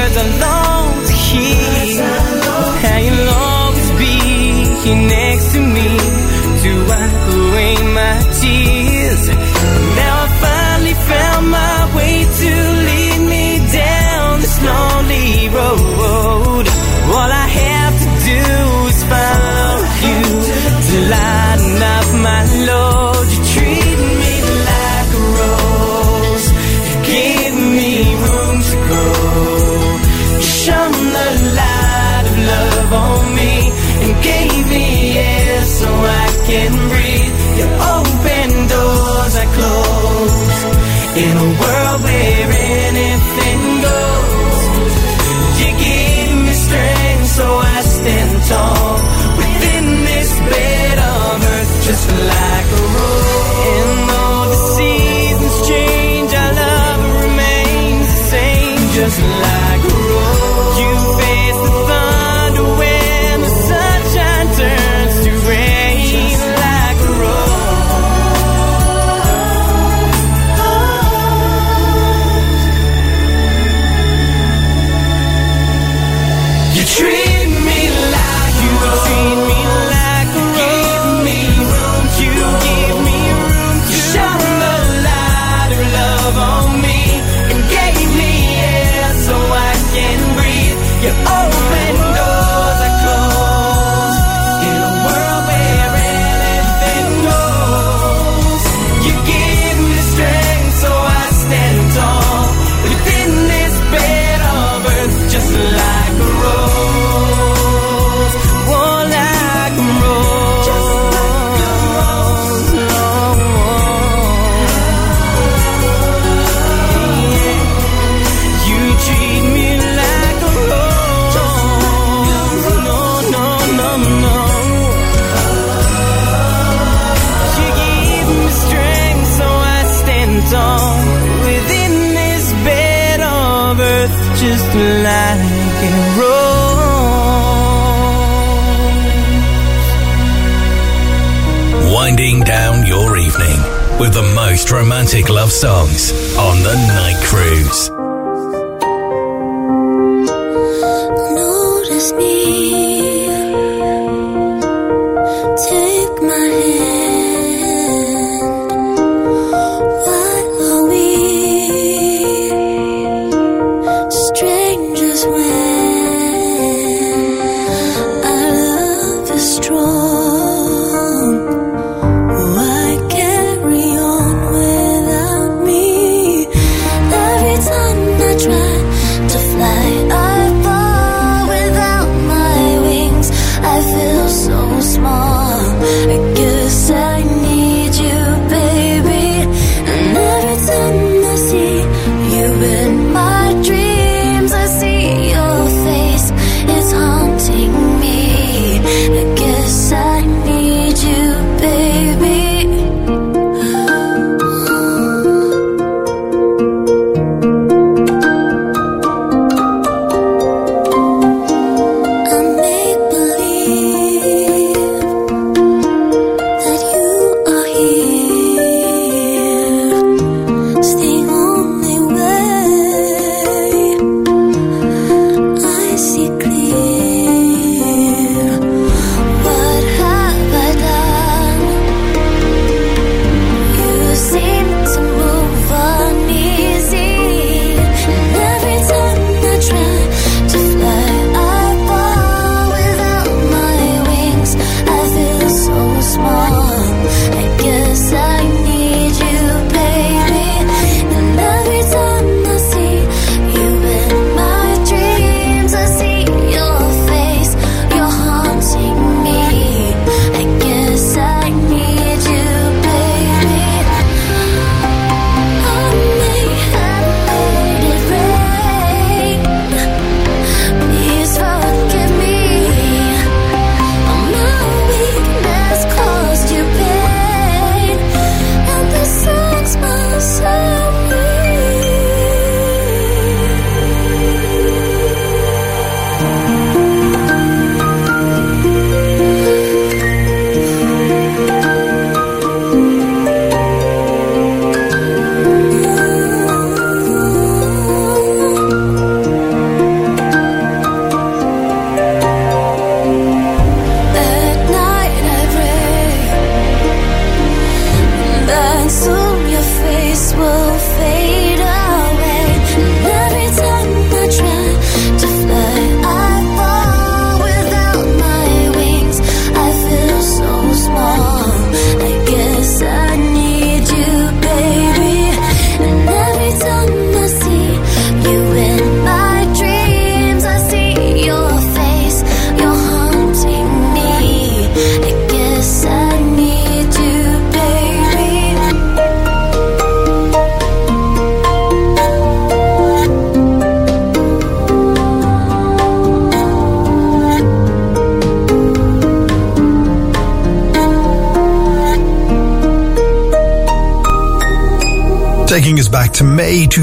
romantic love songs on the Night Cruise.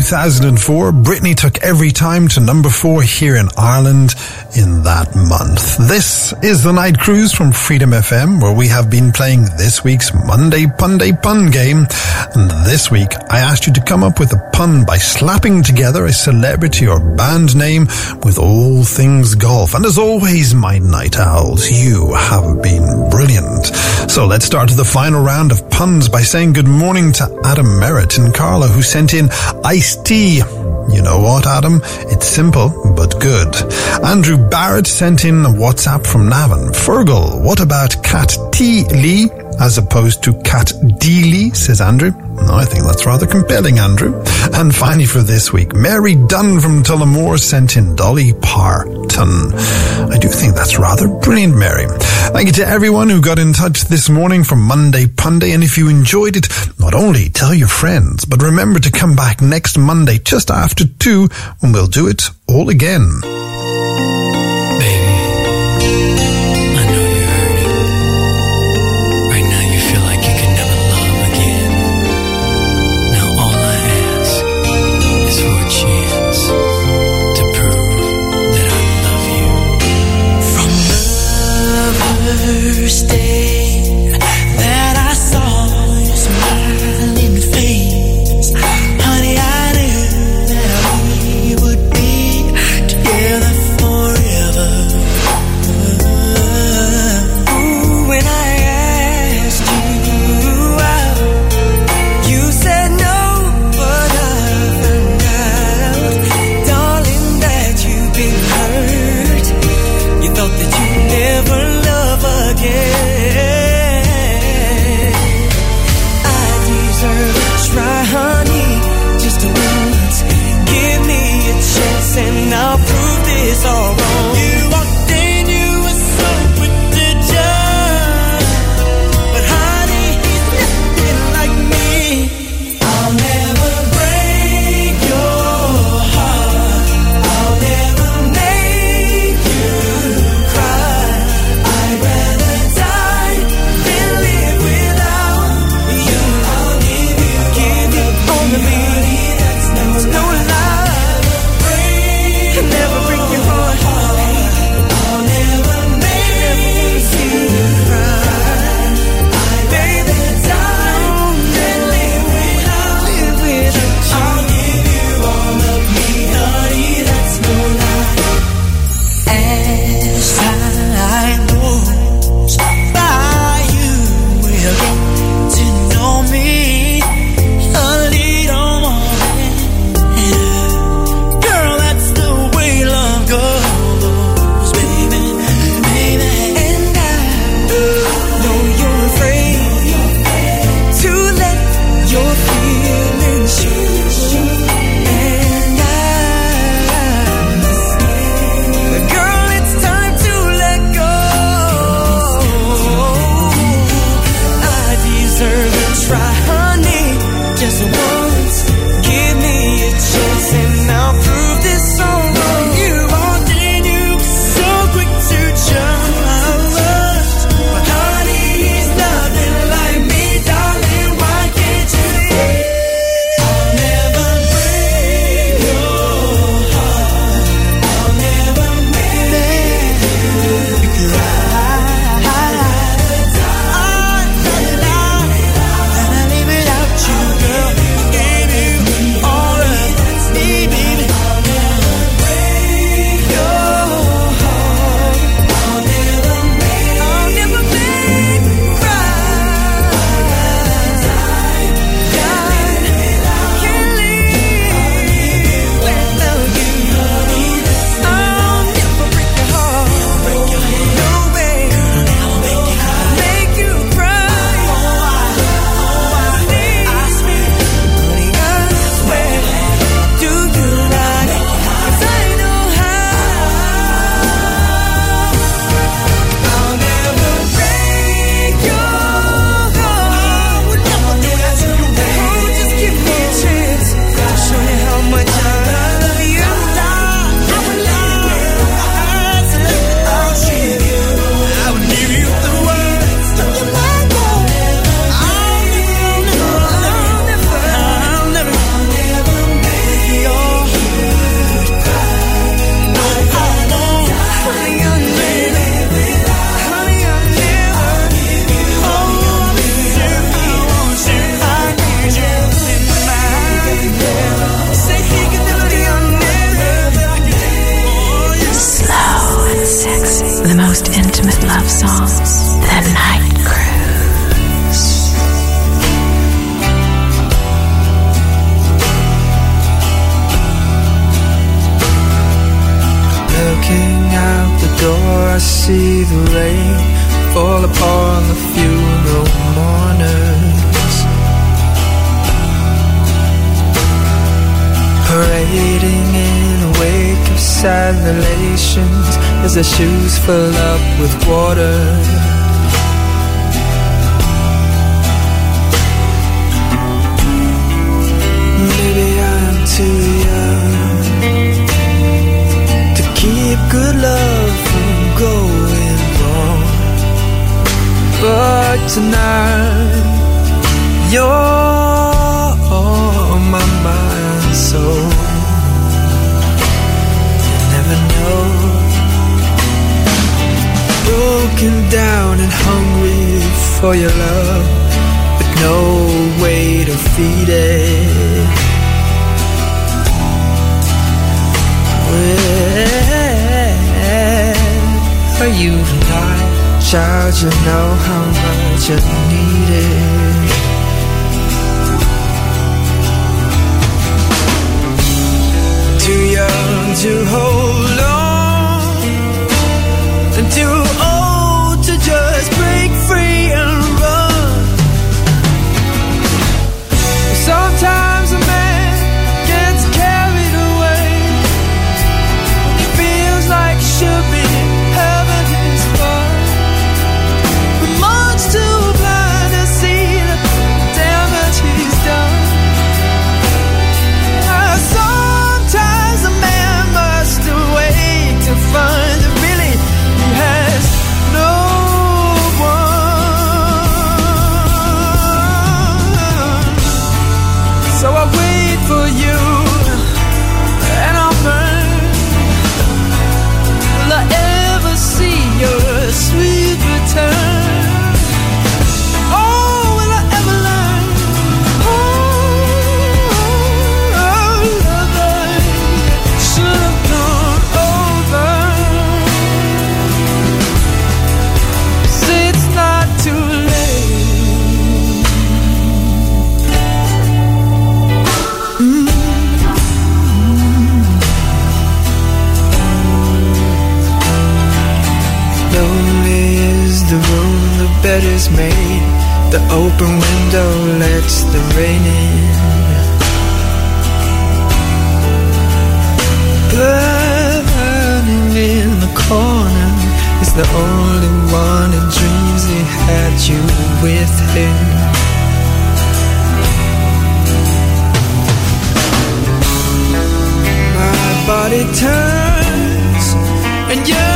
2004, Britney took every time to number four here in Ireland in that month. This is the night cruise from Freedom FM, where we have been playing this week's Monday Punday Pun game. And this week, I asked you to come up with a pun by slapping together a celebrity or band name with all things golf. And as always, my night owls, you have been brilliant. So let's start the final round of puns by saying good morning to Adam Merritt and Carlow, who sent in iced tea. You know what, Adam? It's simple, but good. Andrew Barrett sent in a WhatsApp from Navan. Feargal, what about Cat T. Lee as opposed to Cat D. Lee, says Andrew. No, I think that's rather compelling, Andrew. And finally for this week, Mary Dunn from Tullamore sent in Dolly Parton. I do think that's rather brilliant, Mary. Thank you to everyone who got in touch this morning from Monday Punday. And if you enjoyed it, not only tell your friends, but remember to come back next Monday just after two when we'll do it all again. I'll prove this alright. tonight. You're on my mind so soul. You never know. Broken down and hungry for your love, but no way to feed it. Where are you tonight? Child, you know how just needed. Too young to hold on. Too Open window lets the rain in. Burning in the corner is the only one who dreams he had you with him. My body turns and yeah.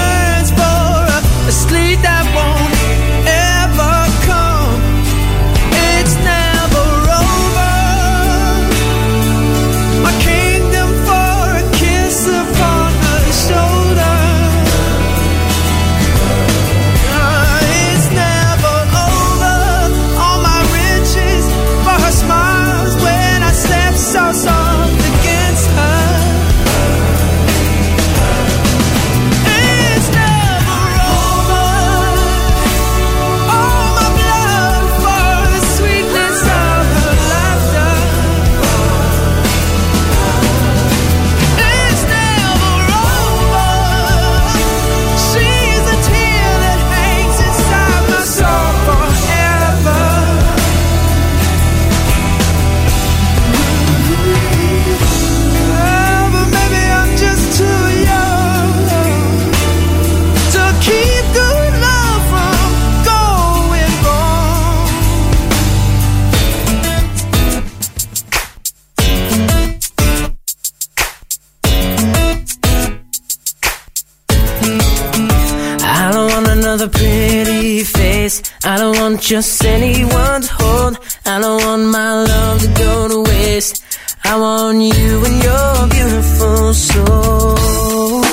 just anyone's hold. I don't want my love to go to waste. I want you and your beautiful soul.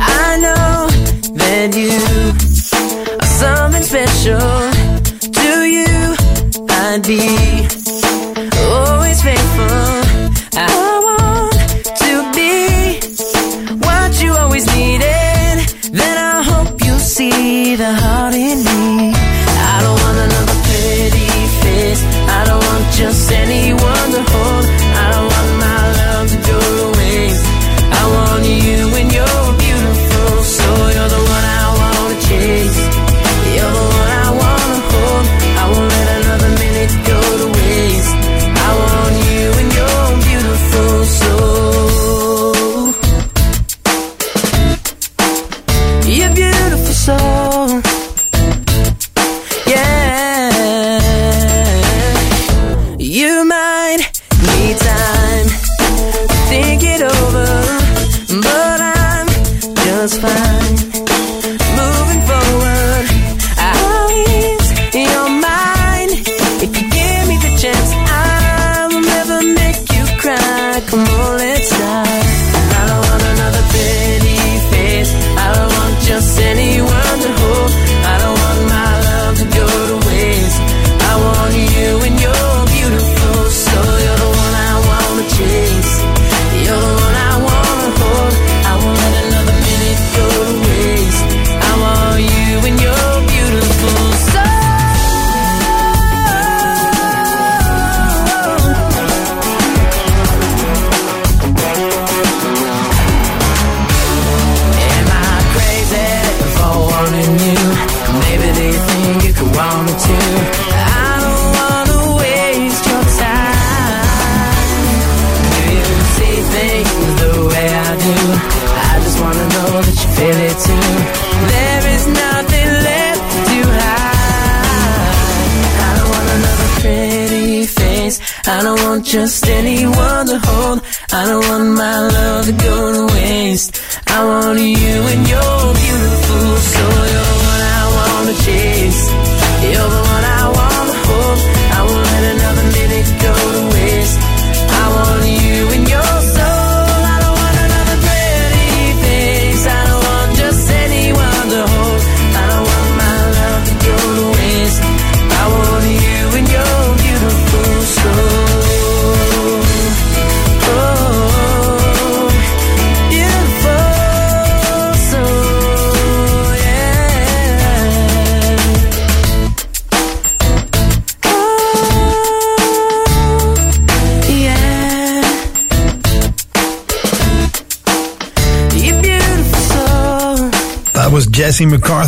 I know that you are something special. To you, I'd be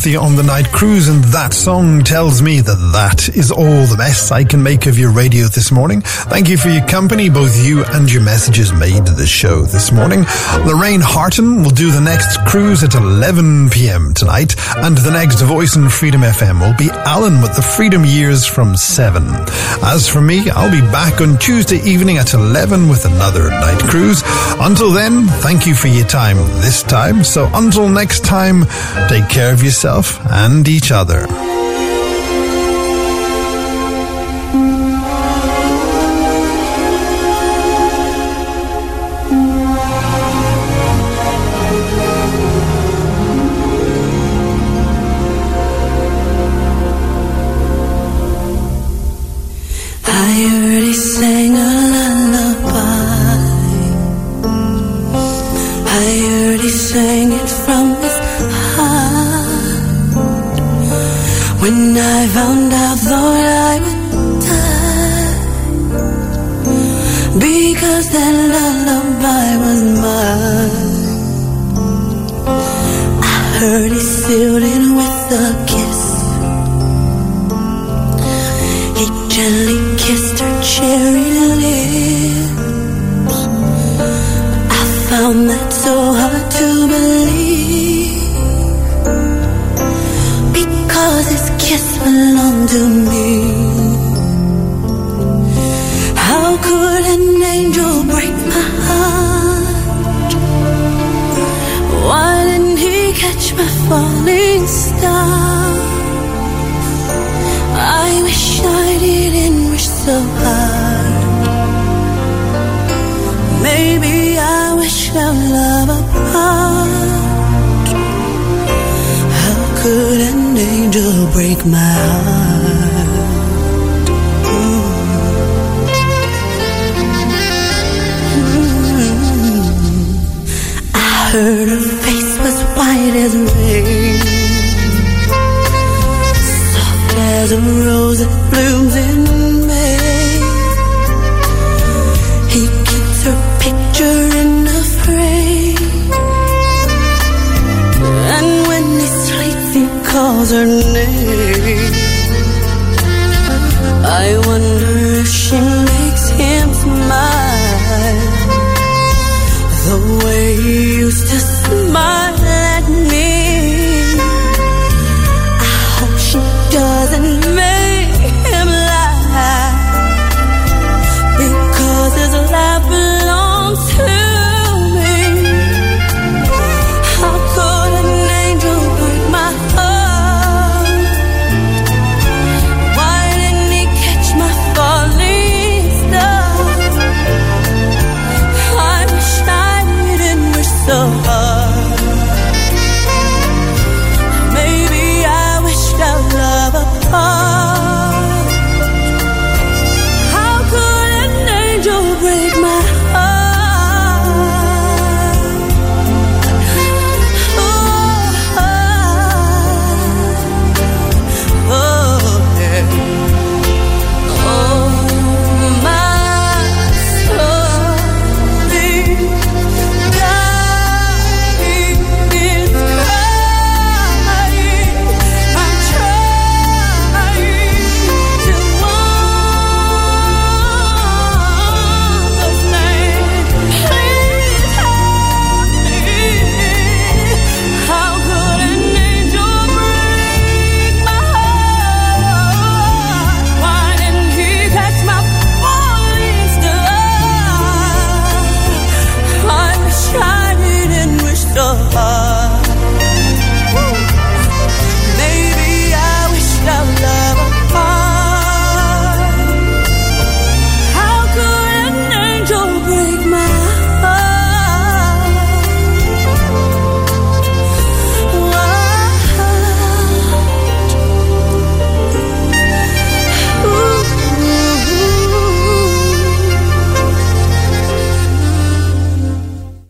On the night cruise, and that song tells me that that is all the best I can make of your radio this morning. Thank you for your company, both you and your messages made the show this morning. Lorraine Harton will do the next cruise at 11 p.m. tonight, and the next voice in Freedom FM will be Alan with the Freedom Years from 7. As for me, I'll be back on Tuesday evening at 11 with another night cruise. Until then, thank you for your time this time. So until next time, take care of yourself and each other.